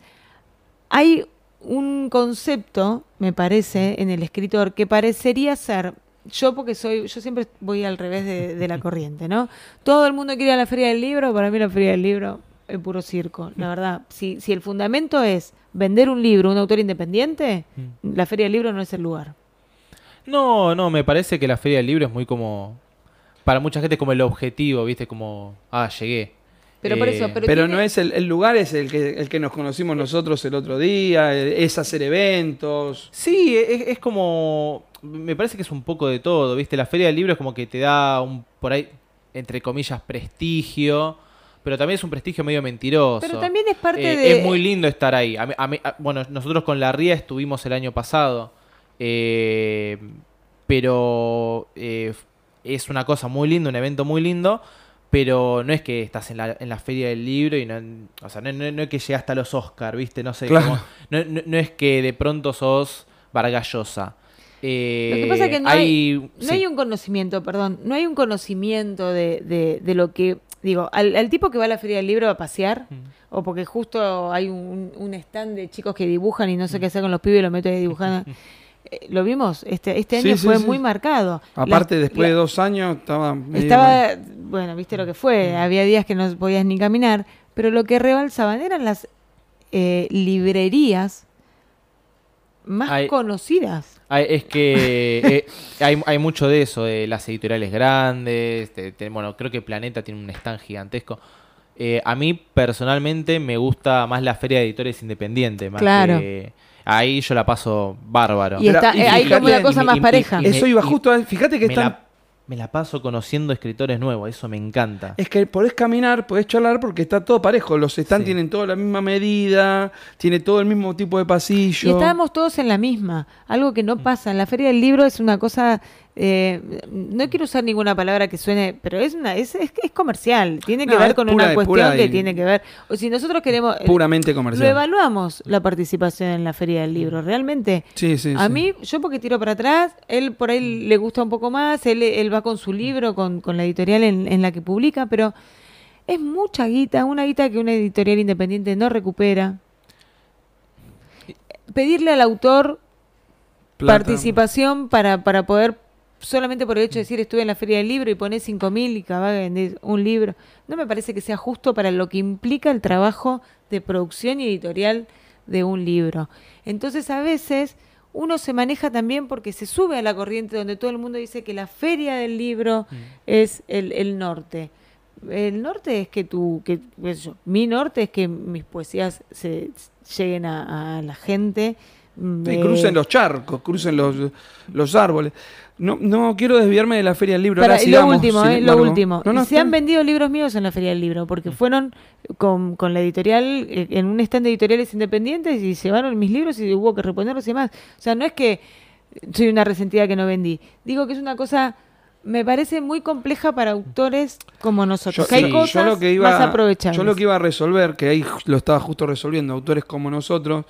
hay un concepto, me parece, en el escritor que parecería ser, yo porque soy, yo siempre voy al revés de, de la corriente, ¿no? Todo el mundo quiere ir a la feria del libro, para mí la feria del libro es puro circo, la verdad. Si, si el fundamento es vender un libro, un autor independiente, la feria del libro no es el lugar. No, no, me parece que la Feria del Libro es muy como... Para mucha gente es como el objetivo, ¿viste? Como, ah, llegué. Pero por Eh, eso, pero, Pero tiene- no es el, el lugar, es el que, el que nos conocimos nosotros el otro día, eh, es hacer eventos. Sí, es, es como. Me parece que es un poco de todo, ¿viste? La Feria del Libro es como que te da un, por ahí, entre comillas, prestigio, pero también es un prestigio medio mentiroso. Pero también es parte Eh, de- Es muy lindo estar ahí. A mí- a mí- a- bueno, nosotros con la RIA estuvimos el año pasado, eh, pero eh, es una cosa muy linda, un evento muy lindo. Pero no es que estás en la, en la feria del libro y no, o sea, no, no- no es que llegaste a los Oscar, ¿viste? No sé, Claro. como- no, no- no es que de pronto sos Vargallosa. Eh, Lo que pasa es que no hay, no sí. hay un conocimiento, perdón, no hay un conocimiento de, de, de lo que, digo, al, al tipo que va a la feria del libro a pasear, Mm. o porque justo hay un, un stand de chicos que dibujan y no sé qué hacer con los pibes y los meto ahí dibujando. Eh, Lo vimos, este, este año sí, fue sí. muy marcado. Aparte, La- después de dos años, estaba. mal. Estaba, bueno, viste lo que Mm. fue, había días que no podías ni caminar, pero lo que rebalsaban eran las eh, librerías más Hay- conocidas. Hay- es que eh, hay, hay mucho de eso, de las editoriales grandes. de- de- bueno, creo que Planeta tiene un stand gigantesco. Eh, a mí personalmente me gusta más la feria de editores independientes. Más Claro. que- ahí yo la paso bárbaro. Y, está, y eh, hay como una cosa más pareja. y- Eso iba justo a. Fíjate que me, están. la, me la paso conociendo escritores nuevos, eso me encanta. Es que podés caminar, podés charlar porque está todo parejo. Los stands Sí. tienen toda la misma medida, tiene todo el mismo tipo de pasillo. Y estábamos todos en la misma, algo que Mm. no pasa. En la feria del libro es una cosa, eh, no quiero usar ninguna palabra que suene, pero es una es, es, es comercial, tiene que No, ver con pura- una cuestión que tiene que ver. O si nosotros queremos, eh, Puramente lo comercial. evaluamos la participación en la feria del libro, realmente. Sí, sí, A sí. mí, yo porque tiro para atrás, él por ahí le gusta un poco más, él, él va con su libro, con, con la editorial en, en la que publica, pero es mucha guita, una guita que una editorial independiente no recupera. Pedirle al autor Plata. participación para, para poder, solamente por el hecho de decir estuve en la feria del libro y pones cinco mil y acabas de vender un libro, no me parece que sea justo para lo que implica el trabajo de producción y editorial de un libro. Entonces a veces uno se maneja también porque se sube a la corriente donde todo el mundo dice que la feria del libro es el, el norte. El norte es que tú, que yo, mi norte es que mis poesías se lleguen a, a la gente. Sí, crucen los charcos, crucen los, los árboles. No, no quiero desviarme de la Feria del Libro. Para- ahora y lo último, eh, lo último. No, no, se han vendido libros míos en la Feria del Libro, porque fueron con, con la editorial, eh, en un stand de editoriales independientes y llevaron mis libros y hubo que reponerlos y demás. O sea, no es que soy una resentida que no vendí. Digo que es una cosa, me parece muy compleja para autores como nosotros. Yo, que hay sí, cosas yo lo que iba, más aprovechables. Yo lo que iba a resolver, que ahí lo estaba justo resolviendo, autores como nosotros,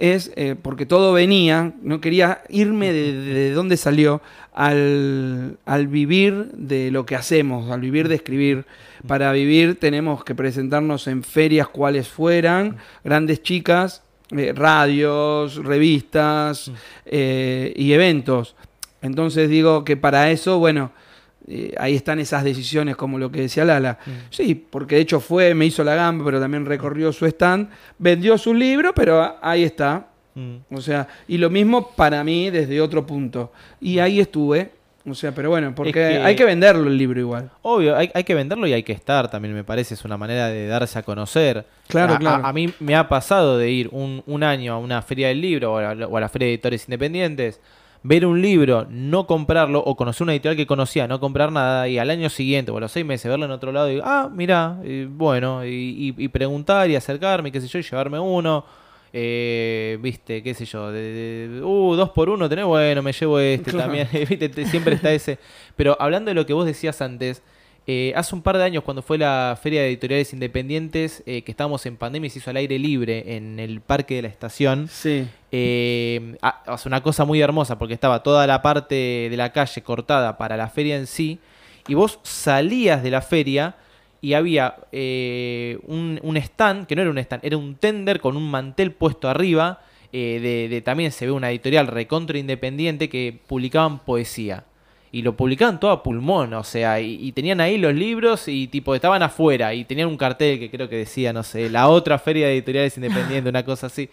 es eh, porque todo venía, no quería irme de, de dónde salió al, al vivir de lo que hacemos, al vivir de escribir. Para vivir tenemos que presentarnos en ferias cuales fueran, grandes chicas, eh, radios, revistas eh, y eventos. Entonces digo que para eso, bueno, eh, ahí están esas decisiones como lo que decía Lala. Sí, porque de hecho fue, me hizo la gamba, pero también recorrió su stand, vendió su libro, pero ahí está. Mm. O sea, y lo mismo para mí desde otro punto. Y ahí estuve. O sea, pero bueno, porque que- hay que venderlo el libro igual. Obvio, hay, hay que venderlo y hay que estar también, me parece, es una manera de darse a conocer. Claro, a, claro. A, mí me ha pasado de ir un, un año a una feria del libro o a, o a la feria de editores independientes, ver un libro, no comprarlo, o conocer una editorial que conocía, no comprar nada, y al año siguiente o a los seis meses verlo en otro lado y digo, ah, mira, bueno, y, y- y preguntar y acercarme, qué sé yo, y llevarme uno. Eh, viste, qué sé yo, de, de- uh, dos por uno tenés, bueno, me llevo este Claro. también, viste, te- siempre está ese. Pero hablando de lo que vos decías antes, eh, hace un par de años cuando fue la feria de editoriales independientes, eh, que estábamos en pandemia y se hizo al aire libre en el parque de la estación, Sí. eh, o sea, una cosa muy hermosa porque estaba toda la parte de la calle cortada para la feria en sí, y vos salías de la feria y había eh, un, un stand, que no era un stand, era un tender con un mantel puesto arriba, eh, de, de- también se ve una editorial recontra independiente que publicaban poesía. Y lo publicaban todo a pulmón, o sea, y, y tenían ahí los libros y tipo estaban afuera y tenían un cartel que creo que decía, no sé, la otra feria de editoriales independientes, una cosa así.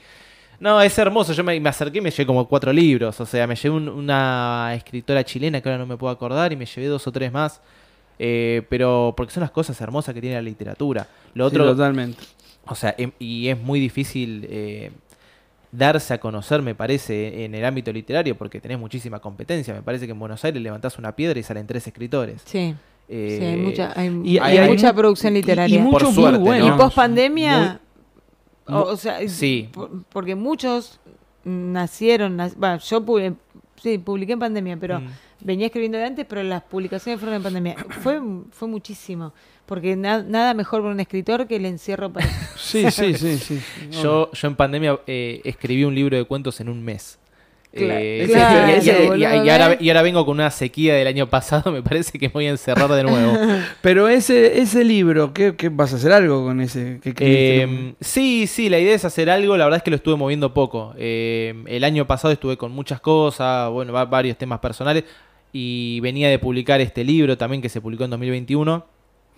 No, es hermoso. Yo me, me acerqué y me llevé como cuatro libros. O sea, me llevé un- una escritora chilena que ahora no me puedo acordar y me llevé dos o tres más. Eh, pero porque son las cosas hermosas que tiene la literatura. Lo Sí, otro, totalmente. o sea, em- y es muy difícil eh, darse a conocer, me parece, en el ámbito literario, porque tenés muchísima competencia. Me parece que en Buenos Aires levantás una piedra y salen tres escritores. Sí, Eh, sí, hay mucha, hay, y- hay y hay mucha mu- producción y- y literaria. muchos Por muy suerte, buenos. Y post pandemia, Muy- o, o sea, sí. por- porque muchos nacieron, nac- va, yo pu- sí, publiqué en pandemia, pero Mm. venía escribiendo de antes, pero las publicaciones fueron en pandemia. Fue, fue muchísimo, porque na- nada mejor para un escritor que el encierro para... Sí, sí, sí, sí. Yo, yo en pandemia eh, escribí un libro de cuentos en un mes. Claro, Eh, claro, y- ahora, y ahora vengo con una sequía del año pasado, me parece que me voy a encerrar de nuevo. Pero ese, ese libro, ¿qué, qué vas a hacer algo con ese que escribiste? Eh, sí, sí, la idea es hacer algo, la verdad es que lo estuve moviendo poco. Eh, el año pasado estuve con muchas cosas, bueno, va- varios temas personales, y venía de publicar este libro también que se publicó en 2021.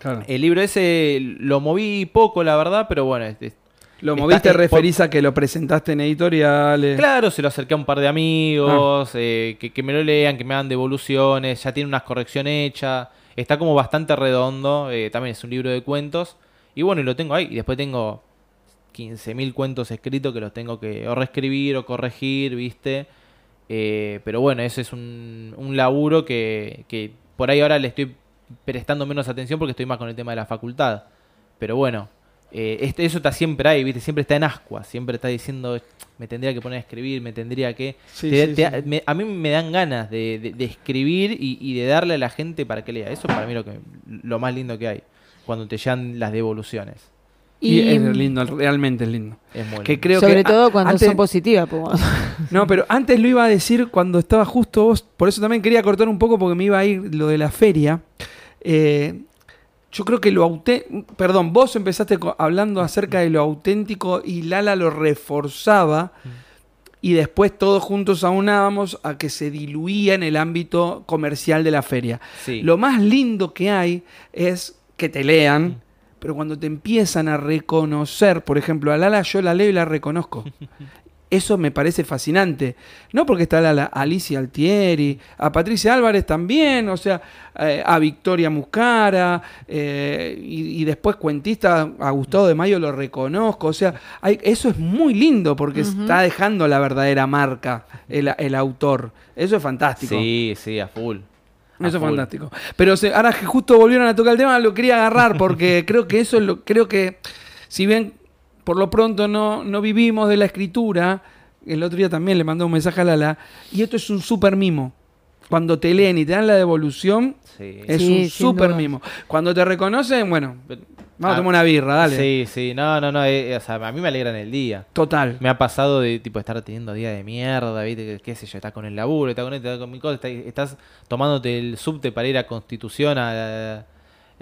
Claro. El libro ese lo moví poco, la verdad, pero bueno, es- es- Lo moviste, referís a que lo presentaste en editoriales. Claro, se lo acerqué a un par de Ah. amigos, eh, que, que me lo lean, que me hagan devoluciones, ya tiene unas correcciones hechas, está como bastante redondo, eh, también es un libro de cuentos, y bueno, y lo tengo ahí, y después tengo 15.000 cuentos escritos que los tengo que o reescribir o corregir, ¿viste? Eh, pero bueno, ese es un, un laburo que, que por ahí ahora le estoy prestando menos atención porque estoy más con el tema de la facultad. Pero bueno, eh, este, eso está siempre ahí, ¿viste? Siempre está en ascua, siempre está diciendo, me tendría que poner a escribir, me tendría que... Sí, te- sí, te- sí. me- a mí me dan ganas de, de- de escribir y, y de darle a la gente para que lea. Eso para mí lo, que, lo más lindo que hay, cuando te llegan las devoluciones. Y, Y, es lindo, realmente es lindo. Es muy Que lindo. creo sobre que todo cuando antes- son positivas. pues. No, pero antes lo iba a decir cuando estaba justo vos, por eso también quería cortar un poco porque me iba a ir lo de la feria. Eh, yo creo que lo auténtico, perdón, vos empezaste hablando acerca de lo auténtico y Lala lo reforzaba y después todos juntos aunábamos a que se diluía en el ámbito comercial de la feria. Sí. Lo más lindo que hay es que te lean, pero cuando te empiezan a reconocer, por ejemplo, a Lala yo la leo y la reconozco. Eso me parece fascinante. No porque está Lala, a Alicia Altieri, a Patricia Álvarez también, o sea, eh, a Victoria Muscara, eh, y, y después cuentista, a Gustavo de Mayo lo reconozco. O sea, hay- eso es muy lindo porque está dejando la verdadera marca el, el autor. Eso es fantástico. Sí, sí, a full. Eso es fantástico. Pero se- ahora que justo volvieron a tocar el tema, lo quería agarrar porque creo que eso es lo, creo que, si bien por lo pronto no, no vivimos de la escritura, el otro día también le mandó un mensaje a Lala, y esto es un super mimo. Cuando te leen y te dan la devolución, Sí. es Sí, un duda. mimo. Cuando te reconocen, bueno, Vamos a tomar una birra, dale. Sí, sí, no, no, no, eh, o sea, a mí me alegran el día. Total. Me ha pasado de tipo estar teniendo día de mierda, ¿viste? Que, qué sé yo, estás con el laburo, estás con esto, estás con mi cosa, estás, estás tomándote el subte para ir a Constitución a, a,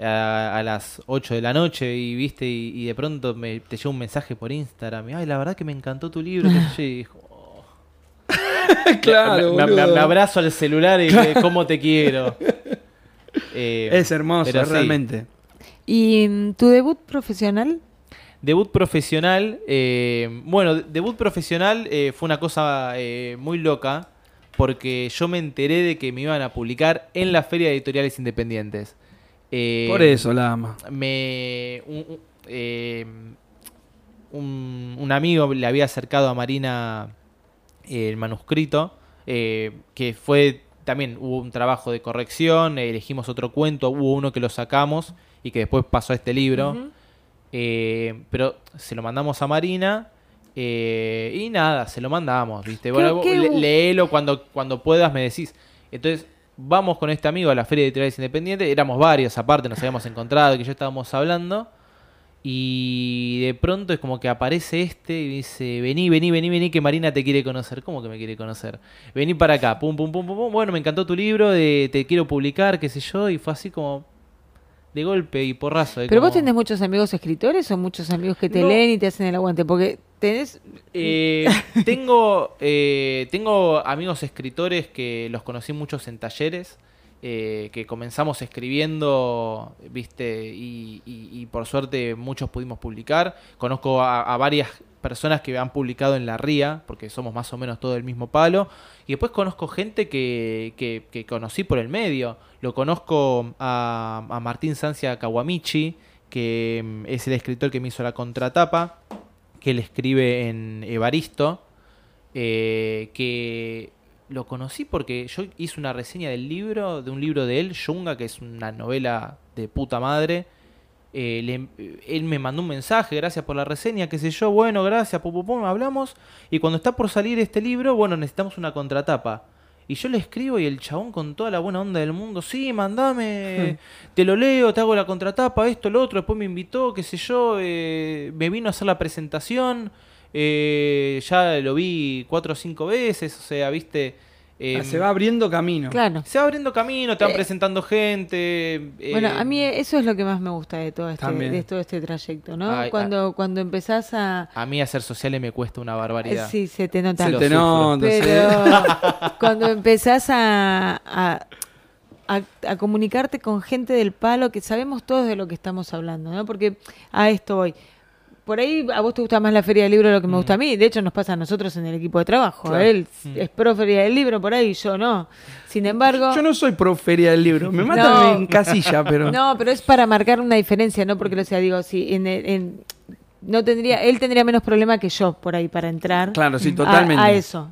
a las 8 de la noche y viste y, y de pronto me, te llega un mensaje por Instagram y ay, la verdad que me encantó tu libro, qué sé yo", y dijo, "Oh". claro, me, me- boludo. me abrazo al celular y que, cómo te quiero. Eh, Es hermoso, pero sí. realmente. ¿Y mm, tu debut profesional? Debut profesional, eh, bueno, de- debut profesional eh, fue una cosa eh, muy loca porque yo me enteré de que me iban a publicar en la Feria de Editoriales Independientes. Eh, Por eso la ama. me un, un- eh, un- un amigo le había acercado a Marina eh, el manuscrito, eh, que fue también hubo un trabajo de corrección, elegimos otro cuento, hubo uno que lo sacamos y que después pasó a este libro. Eh, pero se lo mandamos a Marina eh, y nada, se lo mandamos, ¿viste? Bueno, léelo cuando, cuando puedas, me decís. Entonces, vamos con este amigo a la Feria de Editoriales Independientes. Éramos varios, aparte, nos habíamos encontrado, que ya estábamos hablando. Y de pronto es como que aparece este y dice, vení, vení, vení, vení, que Marina te quiere conocer. ¿Cómo que me quiere conocer? Vení para acá, pum, pum, pum, pum, pum. Bueno, me encantó tu libro, de, te quiero publicar, qué sé yo. Y fue así como de golpe y porrazo. de ¿Pero vos tenés muchos amigos escritores o muchos amigos que te No. leen y te hacen el aguante? Porque tenés... Eh, tengo, eh, tengo amigos escritores que los conocí muchos en talleres, eh, que comenzamos escribiendo, viste, y, y- y por suerte muchos pudimos publicar. Conozco a, a varias personas que han publicado en la RIA, porque somos más o menos todo del mismo palo. Y después conozco gente que, que- que conocí por el medio. Lo conozco a, a Martín Sancia Kawamichi, que mm, es el escritor que me hizo la contratapa que él escribe en Evaristo, eh, que lo conocí porque yo hice una reseña del libro, de un libro de él, Yunga, que es una novela de puta madre. Eh, le- él me mandó un mensaje, gracias por la reseña, qué sé yo, bueno, gracias, pum, pum, pum, hablamos. Y cuando está por salir este libro, bueno, necesitamos una contratapa. Y yo le escribo y el chabón con toda la buena onda del mundo, sí, mandame, te lo leo, te hago la contratapa, esto, lo otro, después me invitó, qué sé yo, eh, me vino a hacer la presentación, eh, ya lo vi cuatro o cinco veces, o sea, viste... eh, Ah, se va abriendo camino. Claro. se va abriendo camino, te van Eh, presentando gente. eh, Bueno, a mí eso es lo que más me gusta de todo este, También. de todo este trayecto, ¿no? Ay, cuando, cuando empezás a... A mí hacer sociales me cuesta una barbaridad. Sí, se te nota. Se lo te nota. Pero cuando empezás a, a, a- a comunicarte con gente del palo, que sabemos todos de lo que estamos hablando, ¿no? Porque a esto voy. Por ahí a vos te gusta más la feria del libro de lo que me gusta a mí. De hecho, nos pasa a nosotros en el equipo de trabajo. Claro. Él es pro feria del libro por ahí, yo no. Sin embargo... Yo no soy pro feria del libro. Me matan No. en casilla, pero. No, pero es para marcar una diferencia, no porque lo sea, digo, si en, en- no tendría, él tendría menos problema que yo por ahí para entrar. Claro, sí, totalmente. A, eso,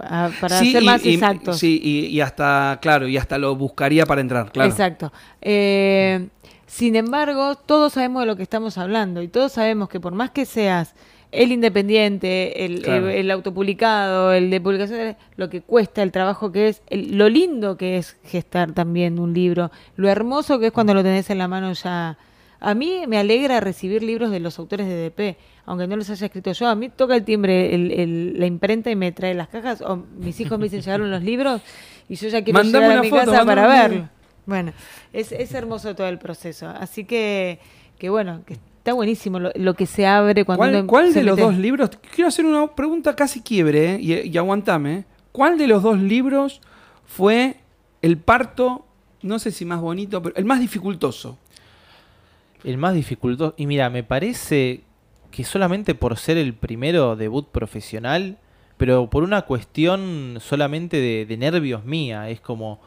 a- para Sí, ser y- más exactos. Sí, y, y hasta, claro, y hasta lo buscaría para entrar, claro. Exacto. Eh, sin embargo, todos sabemos de lo que estamos hablando y todos sabemos que por más que seas el independiente, el, Claro. el- el autopublicado, el de publicaciones, lo que cuesta, el trabajo que es, el- lo lindo que es gestar también un libro, lo hermoso que es cuando lo tenés en la mano ya. A mí me alegra recibir libros de los autores de DP, aunque no los haya escrito yo. A mí toca el timbre el- el- la imprenta y me trae las cajas, o mis hijos me dicen llegaron los libros y yo ya quiero Mandame llegar a mi foto, casa para verlo. Bueno, es, es hermoso todo el proceso. Así que, que bueno, que está buenísimo lo, lo que se abre cuando ¿Cuál, uno cuál se de los mete- dos libros? Quiero hacer una pregunta casi quiebre, ¿eh? y, y aguantame. ¿Cuál de los dos libros fue el parto, no sé si más bonito, pero el más dificultoso? El más dificultoso. Y mira, me parece que solamente por ser el primero debut profesional, pero por una cuestión solamente de, de nervios mía, es como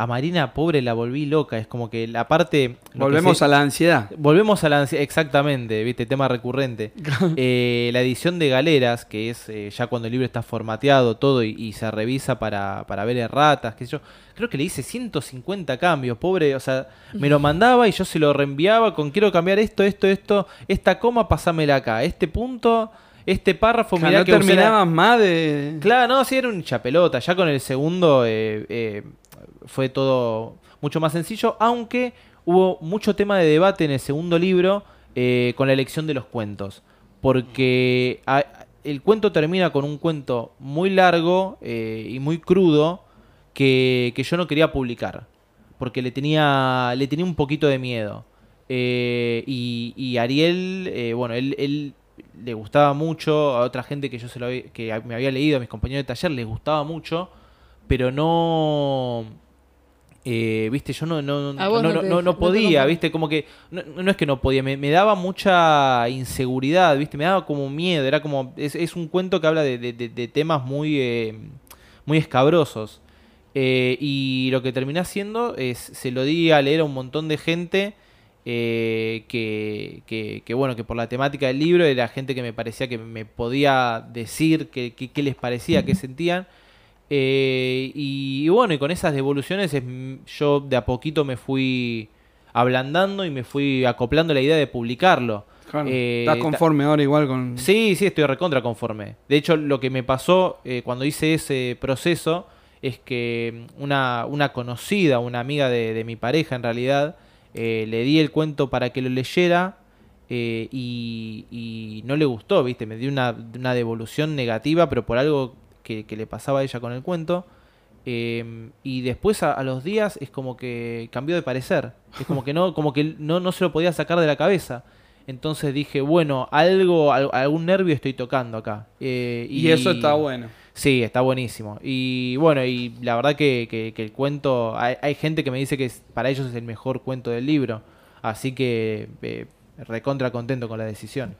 a Marina pobre la volví loca, es como que la parte... Volvemos se- a la ansiedad. Volvemos a la ansi- exactamente, viste, tema recurrente. Eh, la edición de Galeras, que es eh, ya cuando el libro está formateado todo y, y se revisa para, para ver erratas, qué sé yo. Creo que le hice 150 cambios, pobre, o sea, me lo mandaba y yo se lo reenviaba con quiero cambiar esto, esto, esto, esta coma, pasámela acá, este punto, este párrafo, O sea, mirá no que terminabas más de... Claro, no, sí, era un chapelota. Ya con el segundo eh, eh, fue todo mucho más sencillo, aunque hubo mucho tema de debate en el segundo libro eh, con la elección de los cuentos. Porque el cuento termina con un cuento muy largo eh, y muy crudo que, que yo no quería publicar. Porque le tenía, le tenía un poquito de miedo. Eh, y, y Ariel, bueno, él, él le gustaba mucho, a otra gente que yo se lo que me había leído, a mis compañeros de taller, les gustaba mucho, pero no... eh, viste, yo no, no, no, no no, podía, viste, como que no, no es que no podía, me, me daba mucha inseguridad, viste, me daba como miedo, era como, es, es un cuento que habla de, de- de- de temas muy, eh, muy escabrosos. Eh, y lo que terminé haciendo es, se lo di a leer a un montón de gente que, que- que, bueno, que por la temática del libro era gente que me parecía que me podía decir qué les parecía, qué sentían. Eh, y, y bueno, y con esas devoluciones es- yo de a poquito me fui ablandando y me fui acoplando la idea de publicarlo. Claro. Eh, ¿Estás conforme ahora igual con...? Sí, sí, estoy recontra conforme. De hecho, lo que me pasó eh, cuando hice ese proceso es que una, una conocida, una amiga de, de mi pareja en realidad, eh, le di el cuento para que lo leyera eh, y, y no le gustó, ¿viste? Me dio una, una devolución negativa, pero por algo que, que le pasaba a ella con el cuento. Eh, y después a, a los días es como que cambió de parecer. Es como que no, como que no, no se lo podía sacar de la cabeza. Entonces dije, bueno, algo, al- algún nervio estoy tocando acá. Eh, Y eso está bueno. Sí, está buenísimo. Y bueno, y la verdad que, que- que el cuento, hay, hay gente que me dice que es- para ellos es el mejor cuento del libro. Así que eh, recontra contento con la decisión.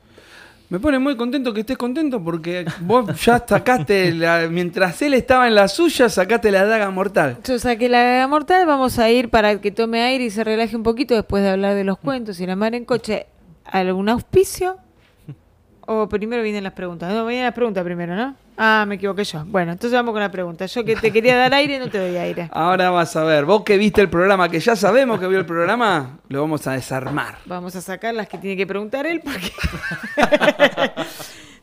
Me pone muy contento que estés contento porque vos ya sacaste, la- mientras él estaba en la suya, sacaste la daga mortal. Yo saqué la gaga mortal, vamos a ir para que tome aire y se relaje un poquito después de hablar de los cuentos y la mar en coche. ¿Algún auspicio? ¿O primero vienen las preguntas? No, vienen las preguntas primero, ¿no? Ah, me equivoqué yo. Bueno, entonces vamos con la pregunta. Yo que te quería dar aire, no te doy aire. Ahora vas a ver, vos que viste el programa, que ya sabemos que vio el programa, lo vamos a desarmar. Vamos a sacar las que tiene que preguntar él porque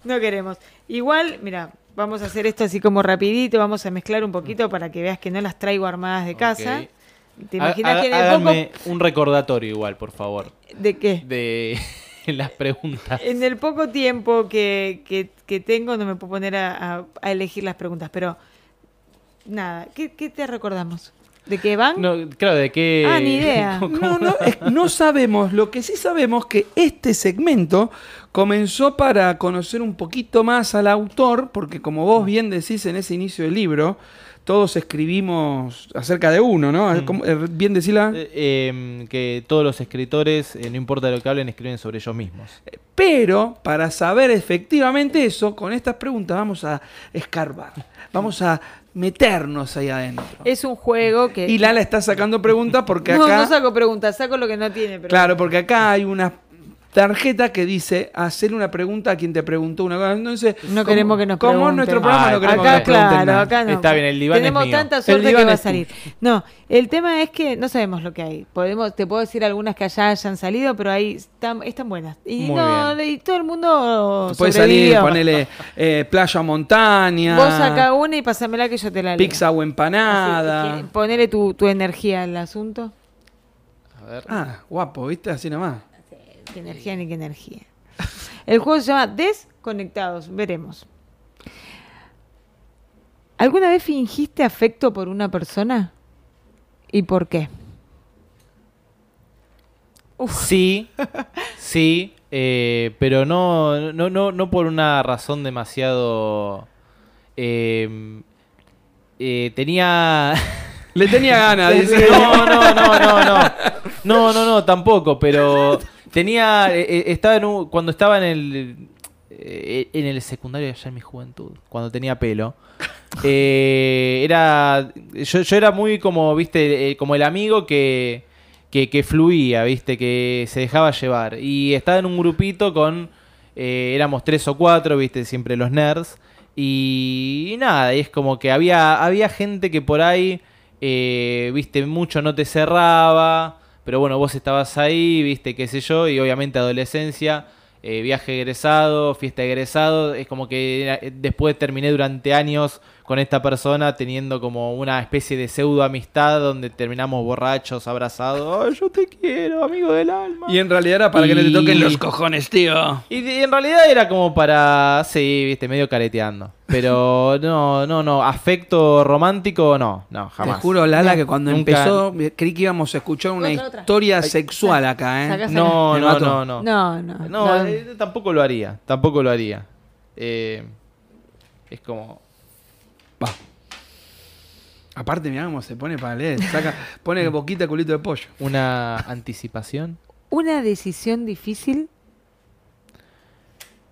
no queremos. Igual, mira, vamos a hacer esto así como rapidito, vamos a mezclar un poquito para que veas que no las traigo armadas de casa. ¿Te imaginas que en el poco... un recordatorio igual, por favor, ¿De qué? de las preguntas. En el poco tiempo que, que- que tengo no me puedo poner a, a- a elegir las preguntas, pero nada, ¿qué, qué te recordamos? ¿De qué van? No, claro, de qué... Ah, ni idea. ¿Cómo- No, no, es- no sabemos. Lo que sí sabemos que este segmento comenzó para conocer un poquito más al autor, porque como vos bien decís en ese inicio del libro, todos escribimos acerca de uno, ¿no? Mm. ¿Cómo- eh, Bien decirla. Eh, em, que todos los escritores, eh, no importa lo que hablen, escriben sobre ellos mismos. Pero para saber efectivamente eso, con estas preguntas vamos a escarbar, vamos a meternos ahí adentro. Es un juego que... Y Lala está sacando preguntas porque no, acá... no saco preguntas, saco lo que no tiene. Pero... Claro, porque acá hay una tarjeta que dice hacer una pregunta a quien te preguntó una cosa. Entonces, No como- queremos que nos Como pregunten. en nuestro programa Ah, no queremos acá, que nos claro, nada. acá no. Está bien, el diván es Tenemos mío. tanta El suerte diván que va a es salir. No, el tema es que no sabemos lo que hay. Podemos, te puedo decir algunas que allá hayan salido, pero ahí están, están buenas. Y Muy no, y todo el mundo Puede salir, ponele eh, playa o montaña, Vos saca una y pásamela que yo te la leo. pizza o empanada. Así, ponele tu, tu energía al asunto. A ver. Ah, guapo, ¿viste? Así nomás. Qué energía ni qué energía. El juego se llama Desconectados. Veremos. ¿Alguna vez fingiste afecto por una persona? ¿Y por qué? Sí, sí, eh, pero no, no, no, no por una razón demasiado... eh, eh, tenía... Le tenía ganas, dice. No, no, no, no, no. No, no, no, tampoco, pero tenía eh, eh, estaba en un- cuando estaba en el eh, en el secundario allá en mi juventud, cuando tenía pelo. eh, era yo, yo era muy como, viste, como el amigo que, que que fluía, viste, que se dejaba llevar y estaba en un grupito con eh, éramos tres o cuatro, viste, siempre los nerds. Y, y nada, y es como que había, había gente que por ahí, eh, viste, mucho no te cerraba, pero bueno, vos estabas ahí, viste, qué sé yo, y obviamente adolescencia, eh, viaje egresado, fiesta egresado, es como que eh, después terminé durante años con esta persona teniendo como una especie de pseudo amistad donde terminamos borrachos, abrazados. Yo te quiero, amigo del alma. Y en realidad era para que no te Y- toquen los cojones, tío. Y, en realidad era como para, sí, viste, medio careteando. Pero no, no, no, afecto romántico no, no, jamás. Te juro, Lala, que cuando Nunca- empezó, creí que íbamos a escuchar una Otra, otra. historia sexual acá, ¿eh? No, no, no, no. No, no. No, no. eh, tampoco lo haría, tampoco lo haría. Eh, es como... Va. Aparte, mirá cómo se pone para leer. Saca, pone boquita culito de pollo. Una anticipación. Una decisión difícil.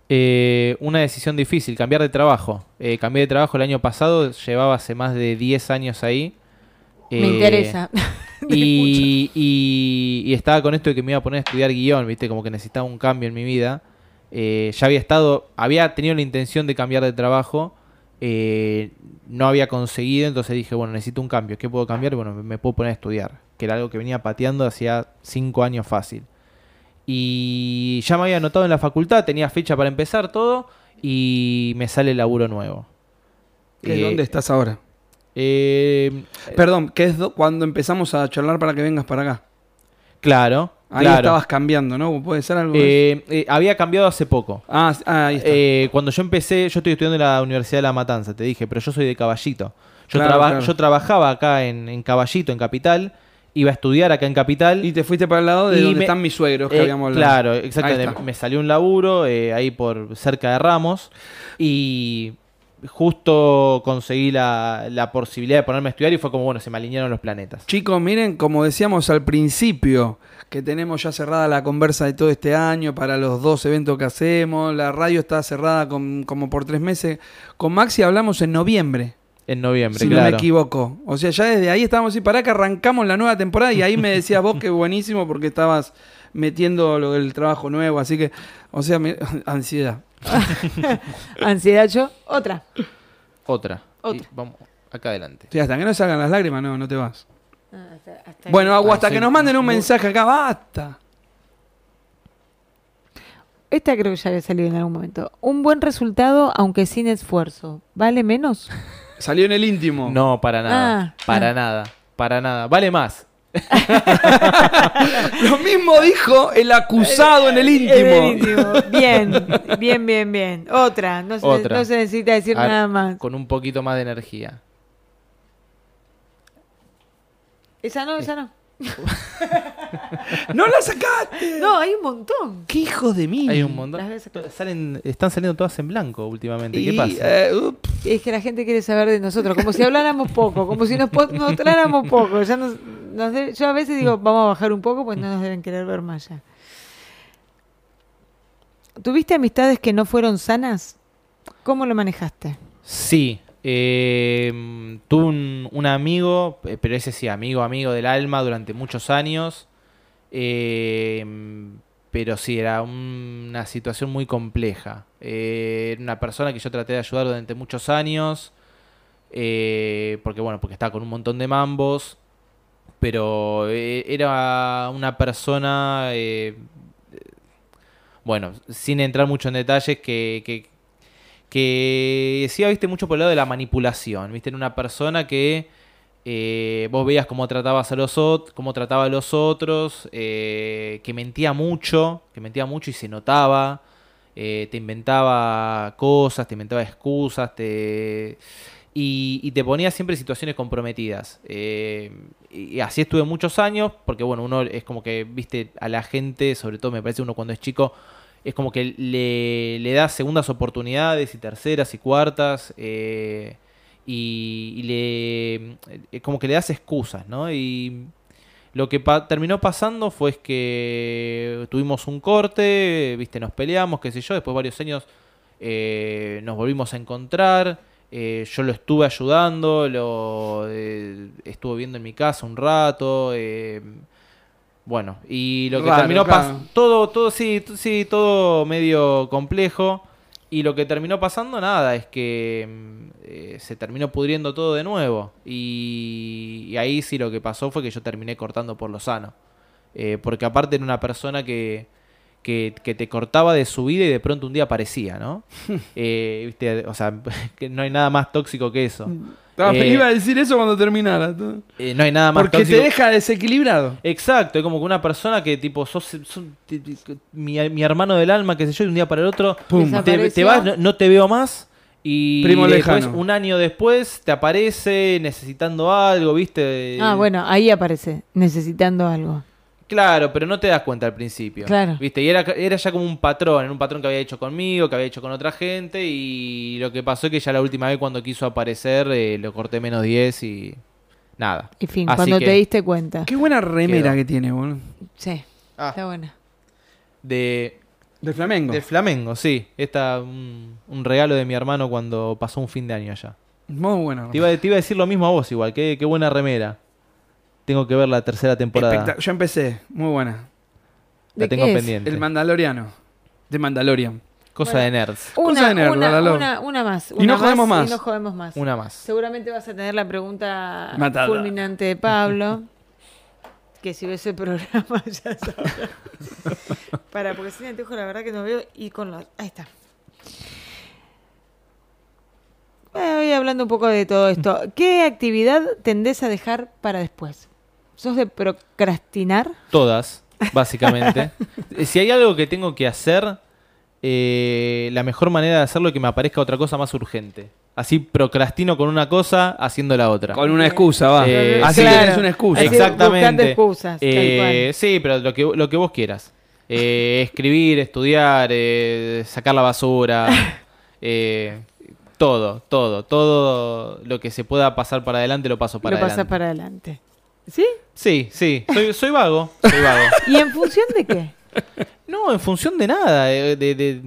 Eh, una decisión difícil, cambiar de trabajo. Eh, cambié de trabajo el año pasado, llevaba hace más de 10 años ahí. Me Eh, interesa. Y, y- y estaba con esto de que me iba a poner a estudiar guion, viste, como que necesitaba un cambio en mi vida. Eh, ya había estado, había tenido la intención de cambiar de trabajo, eh, no había conseguido, entonces dije, bueno, necesito un cambio. ¿Qué puedo cambiar? Bueno, me, me puedo poner a estudiar, que era algo que venía pateando hacía cinco años fácil. Y ya me había anotado en la facultad, tenía fecha para empezar todo, y me sale el laburo nuevo. ¿Qué, Eh, ¿Dónde estás ahora? eh, Perdón, que es do- cuando empezamos a charlar para que vengas para acá. claro, Ahí claro. estabas cambiando, ¿no? ¿Puede ser algo? Eh, eh, había cambiado hace poco. ah, ah, ahí está. Eh, cuando yo empecé, yo estoy estudiando en la Universidad de La Matanza, te dije, pero yo soy de Caballito. Yo, Claro, traba- claro. yo trabajaba acá en, en Caballito, en Capital, iba a estudiar acá en Capital. y te fuiste para el lado de donde me- están mis suegros que habíamos hablado. Claro, exactamente. Me salió un laburo ahí por cerca de Ramos y justo conseguí la, la posibilidad de ponerme a estudiar y fue como, bueno, se me alinearon los planetas. Chicos, miren, como decíamos al principio, que tenemos ya cerrada la conversa de todo este año para los dos eventos que hacemos. La radio está cerrada con- como por tres meses. Con Maxi hablamos en noviembre, En noviembre, si no me equivoco. O sea, ya desde ahí estábamos y para que arrancamos la nueva temporada y ahí me decías vos que buenísimo porque estabas metiendo lo del trabajo nuevo. Así que, o sea, me- ansiedad. Ansiedad yo. Otra. Otra. Otra. Y vamos, acá adelante. Sí, hasta que no salgan las lágrimas, no, no te vas. Ah, hasta- hasta Bueno. Agua, hasta soy que nos manden un mensaje acá, basta. Esta creo que ya había salido en algún momento. Un buen resultado, aunque sin esfuerzo. ¿Vale menos? Salió en el íntimo. No, para nada. Ah, para ah. nada. Para nada. Vale más. Lo mismo dijo el acusado en el íntimo. En el íntimo. Bien, bien, bien, bien. Otra. No se, Otra. no se necesita decir nada más. Con un poquito más de energía. Esa no, esa no. ¡No la sacaste! No, hay un montón. ¡Qué hijos de mí! Hay un montón. Salen, están saliendo todas en blanco últimamente. ¿Qué pasa? eh, Es que la gente quiere saber de nosotros, como si habláramos poco, como si nos mostráramos poco. Ya nos, nos de- yo a veces digo, vamos a bajar un poco, pues no nos deben querer ver más ya. ¿Tuviste amistades que no fueron sanas? ¿Cómo lo manejaste? Sí. eh, tuve un, un amigo, eh, pero ese sí, amigo, amigo del alma durante muchos años. eh, pero sí, era un- una situación muy compleja. Eh, era una persona que yo traté de ayudar durante muchos años. eh, porque bueno, porque estaba con un montón de mambos. Pero eh, era una persona. eh, bueno, sin entrar mucho en detalles, que, que, que viste, mucho por el lado de la manipulación, viste, era una persona que eh, vos veías cómo tratabas a los cómo trataba a los otros, que mentía mucho, que mentía mucho y se notaba, te inventaba cosas, te inventaba excusas, te... Y, te ponía siempre situaciones comprometidas. Eh, y así estuve muchos años, porque bueno, uno es como que, viste, a la gente, sobre todo me parece uno cuando es chico, es como que le, le da segundas oportunidades y terceras y cuartas. eh, y, le. eh, como que le das excusas, ¿no? Y lo que terminó pasando fue que tuvimos un corte, viste, nos peleamos, qué sé yo, después de varios años nos volvimos a encontrar. Eh, yo lo estuve ayudando, lo eh, estuve viendo en mi casa un rato. eh, bueno, y lo que Raro, terminó claro. pasando. Todo, todo, sí, sí, todo medio complejo. Y lo que terminó pasando, nada, es que eh, se terminó pudriendo todo de nuevo. Y, y ahí sí lo que pasó fue que yo terminé cortando por lo sano. Eh, porque aparte era una persona que, que, que te cortaba de su vida y de pronto un día aparecía, ¿no? Eh, ¿viste? O sea, que no hay nada más tóxico que eso. Eh, iba a decir eso cuando terminara. Eh, no hay nada más Porque tóxico. te deja desequilibrado. Exacto, es como que una persona que tipo, sos, mi, mi hermano del alma, qué sé yo, y un día para el otro, Pum. te, vas, no, no te veo más. Y Primo después, lejano. un año después, te aparece necesitando algo, ¿viste? Ah, bueno, ahí aparece, necesitando algo. Claro, pero no te das cuenta al principio. Claro. ¿Viste? Y era, era ya como un patrón, era un patrón que había hecho conmigo, que había hecho con otra gente. Y lo que pasó es que ya la última vez cuando quiso aparecer, eh, lo corté menos 10 y nada. Y fin, Así cuando que- te diste cuenta. Qué buena remera Quedó. que tiene, boludo. Sí, Ah. está buena. De, De Flamengo. de Flamengo, sí. Esta, un, un regalo de mi hermano cuando pasó un fin de año allá. Muy buena. Te iba, te iba a decir lo mismo a vos igual, qué, qué buena remera. Tengo que ver la tercera temporada. Espectac- Yo empecé. Muy buena. La ¿De tengo qué es? pendiente. El Mandaloriano. De Mandalorian. Cosa Bueno. de nerds. Cosa Una, de nerd, una, Lalo. una, una más. Y una no jodemos más. Y no jodemos más. Una más. Seguramente vas a tener la pregunta Matada. fulminante de Pablo. que si ves el programa ya sabrás. Para, porque sin anteojo la verdad que no veo. Y con los. Ahí está. Voy hablando un poco de todo esto. ¿Qué actividad tendés a dejar para después? ¿Sos de procrastinar? Todas, básicamente. Si hay algo que tengo que hacer, eh, la mejor manera de hacerlo es que me aparezca otra cosa más urgente. Así procrastino con una cosa haciendo la otra. Con una excusa, va. Eh, Así claro. tenés una excusa. Así, Exactamente. excusas, Eh, sí, pero lo que, lo que vos quieras. Eh, escribir, estudiar, eh, sacar la basura. eh, todo, todo, todo lo que se pueda pasar para adelante lo paso para lo pasás adelante. para adelante. ¿Sí? Sí, sí, soy, soy vago, soy vago. ¿Y en función de qué? No, en función de nada, eh, de, de,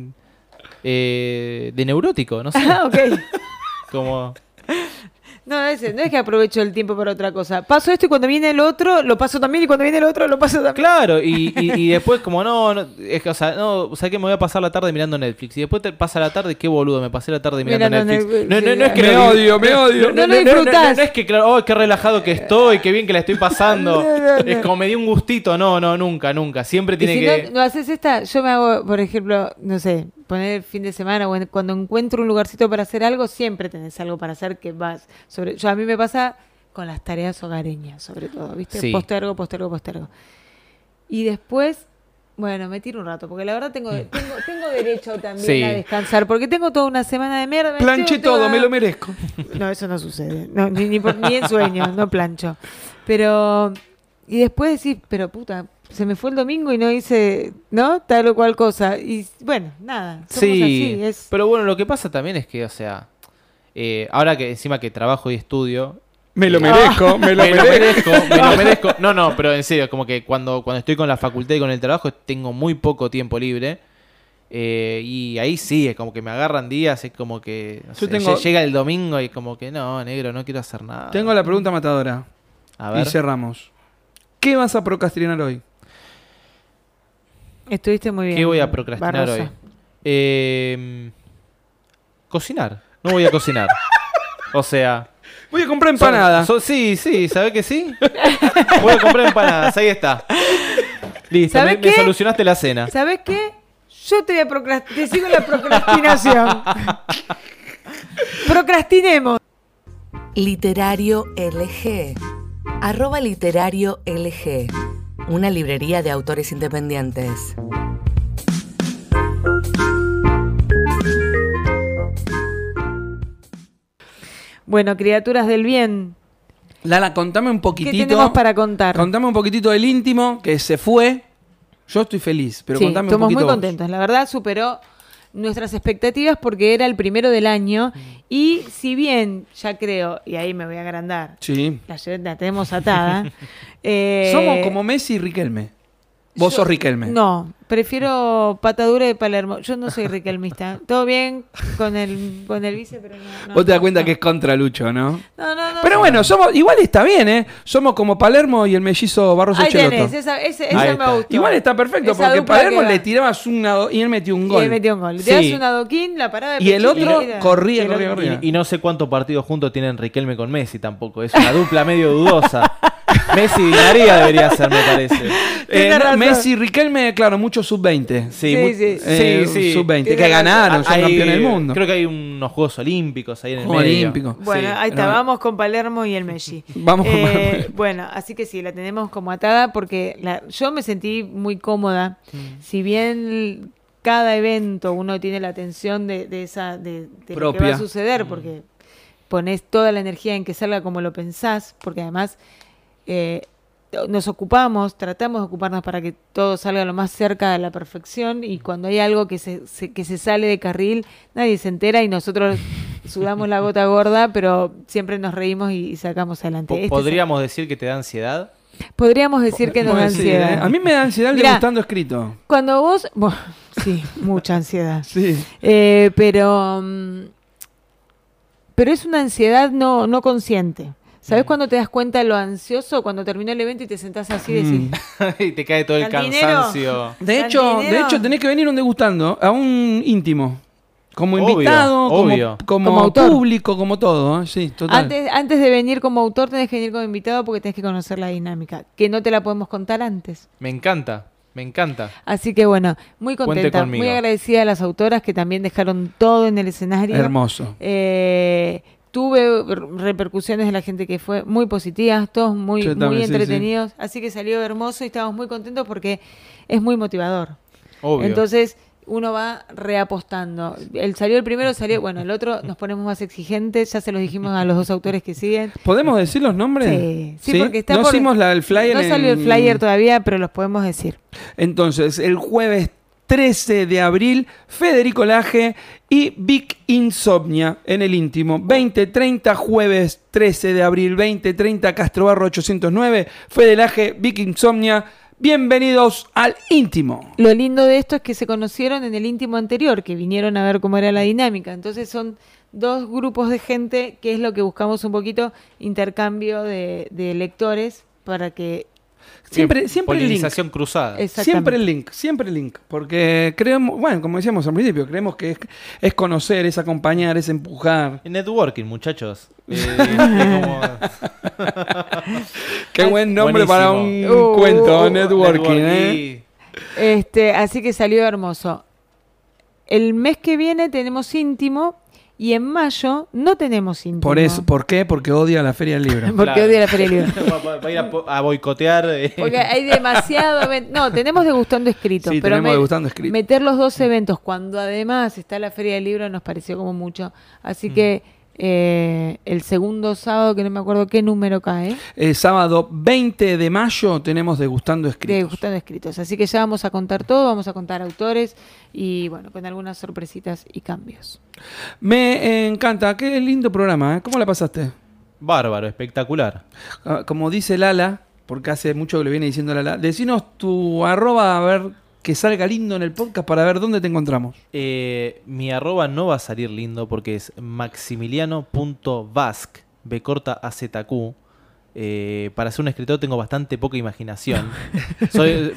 eh, de neurótico, no sé. Ah, ok. Como... No, ese, no es que aprovecho el tiempo para otra cosa. Paso esto y cuando viene el otro, lo paso también y cuando viene el otro, lo paso también. Claro, y, y, y después como no, no, es que, o sea, no, o sea que me voy a pasar la tarde mirando Netflix. Y después te pasa la tarde, qué boludo, me pasé la tarde mirando Mirando Netflix. Netflix, No, no, no es que Me lo- odio, me odio. No lo disfrutás. No, es que, claro, oh, qué relajado que estoy, qué bien que la estoy pasando. No, no, no. Es como me dio un gustito. No, no, nunca, nunca. Siempre Y tiene si que... no, no haces esta, yo me hago, por ejemplo, no sé, poner el fin de semana o cuando encuentro un lugarcito para hacer algo, siempre tenés algo para hacer que vas sobre. Yo a mí me pasa con las tareas hogareñas, sobre todo, ¿viste? Sí. Postergo, postergo, postergo. Y después, bueno, me tiro un rato, porque la verdad tengo, tengo, tengo derecho también Sí. a descansar, porque tengo toda una semana de mierda. Planché todo, me lo merezco. no, eso no sucede. No, ni, ni, por- ni en sueños, no plancho. Pero. Y después decís, pero puta, se me fue el domingo y no hice, ¿no? Tal o cual cosa. Y bueno, nada. Somos Sí, así. Es, pero bueno, lo que pasa también es que, o sea, eh, ahora que encima que trabajo y estudio, Me lo merezco, me lo me lo merezco. me lo merezco. No, no, pero en serio, como que cuando, cuando estoy con la facultad y con el trabajo tengo muy poco tiempo libre. eh, y ahí sí, es como que me agarran días, es como que no Yo sé, tengo- lle- llega el domingo y como que no, negro, no quiero hacer nada. Tengo la pregunta matadora. A Y ver. cerramos. ¿Qué vas a procrastinar hoy? Estuviste muy bien. ¿Qué voy a procrastinar Barroso. hoy? Eh, cocinar. No voy a cocinar. O sea, Voy a comprar empanadas. sí, sí, ¿sabes que sí? Voy a comprar empanadas, ahí está. Listo, me, ¿Sabés me qué? solucionaste la cena. ¿Sabes qué? Yo te voy a procrast- te sigo la procrastinación. Procrastinemos. Literario LG. Arroba literario LG. Una librería de autores independientes. Bueno, criaturas del bien, Lala, contame un ¿qué poquitito. tenemos para contar? Contame un poquitito del íntimo que se fue. Yo estoy feliz, pero sí, contame un estamos poquito. muy vos. contentos. La verdad superó nuestras expectativas porque era el primero del año y si bien ya creo, y ahí me voy a agrandar, Sí. la, la tenemos atada. eh, Somos como Messi y Riquelme. Vos yo- sos Riquelme. No, prefiero patadura de Palermo. Yo no soy riquelmista. Todo bien con el, con el vice, pero no. no, Vos te das no, cuenta no. que es contra Lucho, ¿no? No, no, no. Pero bueno, somos, igual está bien, ¿eh? Somos como Palermo y el mellizo Barroso Ahí Cheloto. tenés, esa, ese, Ahí esa me gustó. Igual está perfecto, Esa porque Palermo le tirabas un ado- y él metió un Y gol. él metió un gol. Sí. Te das un adoquín, la parada de Y el otro corría. Y, y no sé cuántos partidos juntos tienen Riquelme con Messi tampoco. Es una dupla medio dudosa. Messi Di María debería ser, me parece. Eh, no, razón. Messi, Riquelme, claro, mucho sub-20. Sí, Sí, sí. Eh, sí, sí. Sub-20, Tiene que razón. ganaron, son Hay- campeones del mundo. Creo que hay unos Juegos Olímpicos ahí en el. Olímpicos. Bueno, Sí. ahí está, No. vamos con Palermo y el Messi. Vamos con Eh, Palermo. Bueno, así que sí, la tenemos como atada porque la- yo me sentí muy cómoda. Mm. Si bien cada evento uno tiene la atención de, de esa de, de lo que Propia. va a suceder, porque pones toda la energía en que salga como lo pensás, porque además eh, nos ocupamos, tratamos de ocuparnos para que todo salga lo más cerca de la perfección y cuando hay algo que se, se- que se sale de carril, nadie se entera y nosotros sudamos la gota gorda, pero siempre nos reímos y, y sacamos adelante. Este ¿Podríamos decir que te da ansiedad? podríamos decir que nos da ansiedad. ¿eh? A mí me da ansiedad Mirá. degustando escrito. Cuando vos, bueno, sí, mucha ansiedad. Sí. Eh, pero, mm, pero es una ansiedad no, no consciente. ¿Sabes Mm. cuando te das cuenta de lo ansioso? Cuando terminó el evento y te sentás así y decís, Mm. y te cae todo el cansancio. De hecho, de hecho, tenés que venir un degustando a un íntimo. Como Obvio, invitado, como- obvio. como, público, como todo. ¿eh? Sí, total. antes, antes de venir como autor tenés que venir como invitado porque tenés que conocer la dinámica, que no te la podemos contar antes. Me encanta, me encanta. Así que bueno, muy contenta, muy agradecida a las autoras que también dejaron todo en el escenario. Hermoso. Eh, tuve repercusiones de la gente que fue muy positivas, todos muy, muy también, sí, sí. entretenidos, así que salió hermoso y estamos muy contentos porque es muy motivador. Obvio. Entonces uno va reapostando. El salió el primero, salió, bueno, el otro nos ponemos más exigentes, ya se los dijimos a los dos autores que siguen. ¿Podemos decir los nombres? Sí, sí, porque está No por- hicimos la, el flyer. No salió el flyer todavía, pero los podemos decir. Entonces, el jueves 13 de abril, Federico Laje y Vic Insomnia en el íntimo. 2030, jueves 13 de abril, 2030, Castro Barro 809, Fede Laje, Vic Insomnia. Bienvenidos al íntimo. Lo lindo de esto es que se conocieron en el íntimo anterior, que vinieron a ver cómo era la dinámica. Entonces son dos grupos de gente que es lo que buscamos un poquito, intercambio de lectores para que... Siempre, siempre el link. Cruzada. Siempre el link, siempre el link. Porque creemos, bueno, como decíamos al principio, creemos que es, es conocer, es acompañar, es empujar. Networking, muchachos. Eh, como- Qué buen nombre Buenísimo. para un Uh, cuento, uh, networking, ¿eh? networking. Este, así que salió hermoso. El mes que viene tenemos íntimo y en mayo no tenemos íntimo. Por eso, ¿por qué? Porque odia la Feria del Libro. Porque Claro. odia la Feria del Libro. Va- a ir a, boicotear. eh. Porque hay demasiado. No, tenemos degustando escritos. Sí, pero tenemos degustando escritos. Meter los dos eventos cuando además está la Feria del Libro nos pareció como mucho. Mm. Así que eh, el segundo sábado, que no me acuerdo qué número cae, El sábado 20 de mayo tenemos Degustando Escritos. degustando escritos. Así que ya vamos a contar todo, vamos a contar autores y bueno, con algunas sorpresitas y cambios. Me encanta, qué lindo programa, ¿eh? ¿Cómo la pasaste? Bárbaro, espectacular. Ah, Como dice Lala, porque hace mucho que le viene diciendo Lala, decinos tu arroba a ver que salga lindo en el podcast para ver dónde te encontramos. Eh, mi arroba no va a salir lindo porque es maximiliano.vasc, B corta AZQ. Eh, para ser un escritor tengo bastante poca imaginación. soy,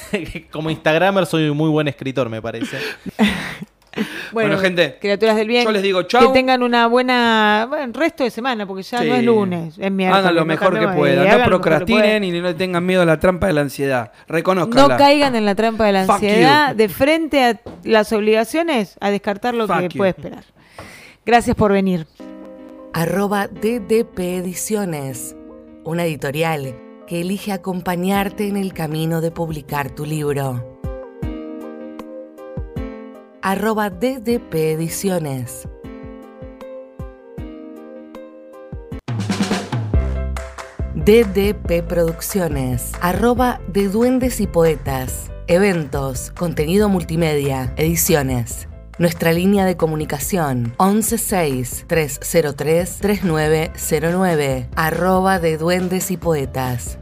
como Instagramer soy un muy buen escritor, me parece. Bueno, gente, criaturas del bien. yo les digo chau. Que tengan una buena bueno, resto de semana, porque ya Sí. no es lunes, es miércoles. Hagan lo mejor que puedan, no procrastinen y no tengan miedo a la trampa de la ansiedad. Reconozcanla. No caigan en la trampa de la Fuck ansiedad you. de frente a las obligaciones, a descartar lo Fuck que you. puede esperar. Gracias por venir. arroba DDP Ediciones, una editorial que elige acompañarte en el camino de publicar tu libro. Arroba DDP Ediciones. DDP Producciones, arroba de Duendes y Poetas, eventos, contenido multimedia, ediciones. Nuestra línea de comunicación 116-303-3909, arroba de Duendes y Poetas.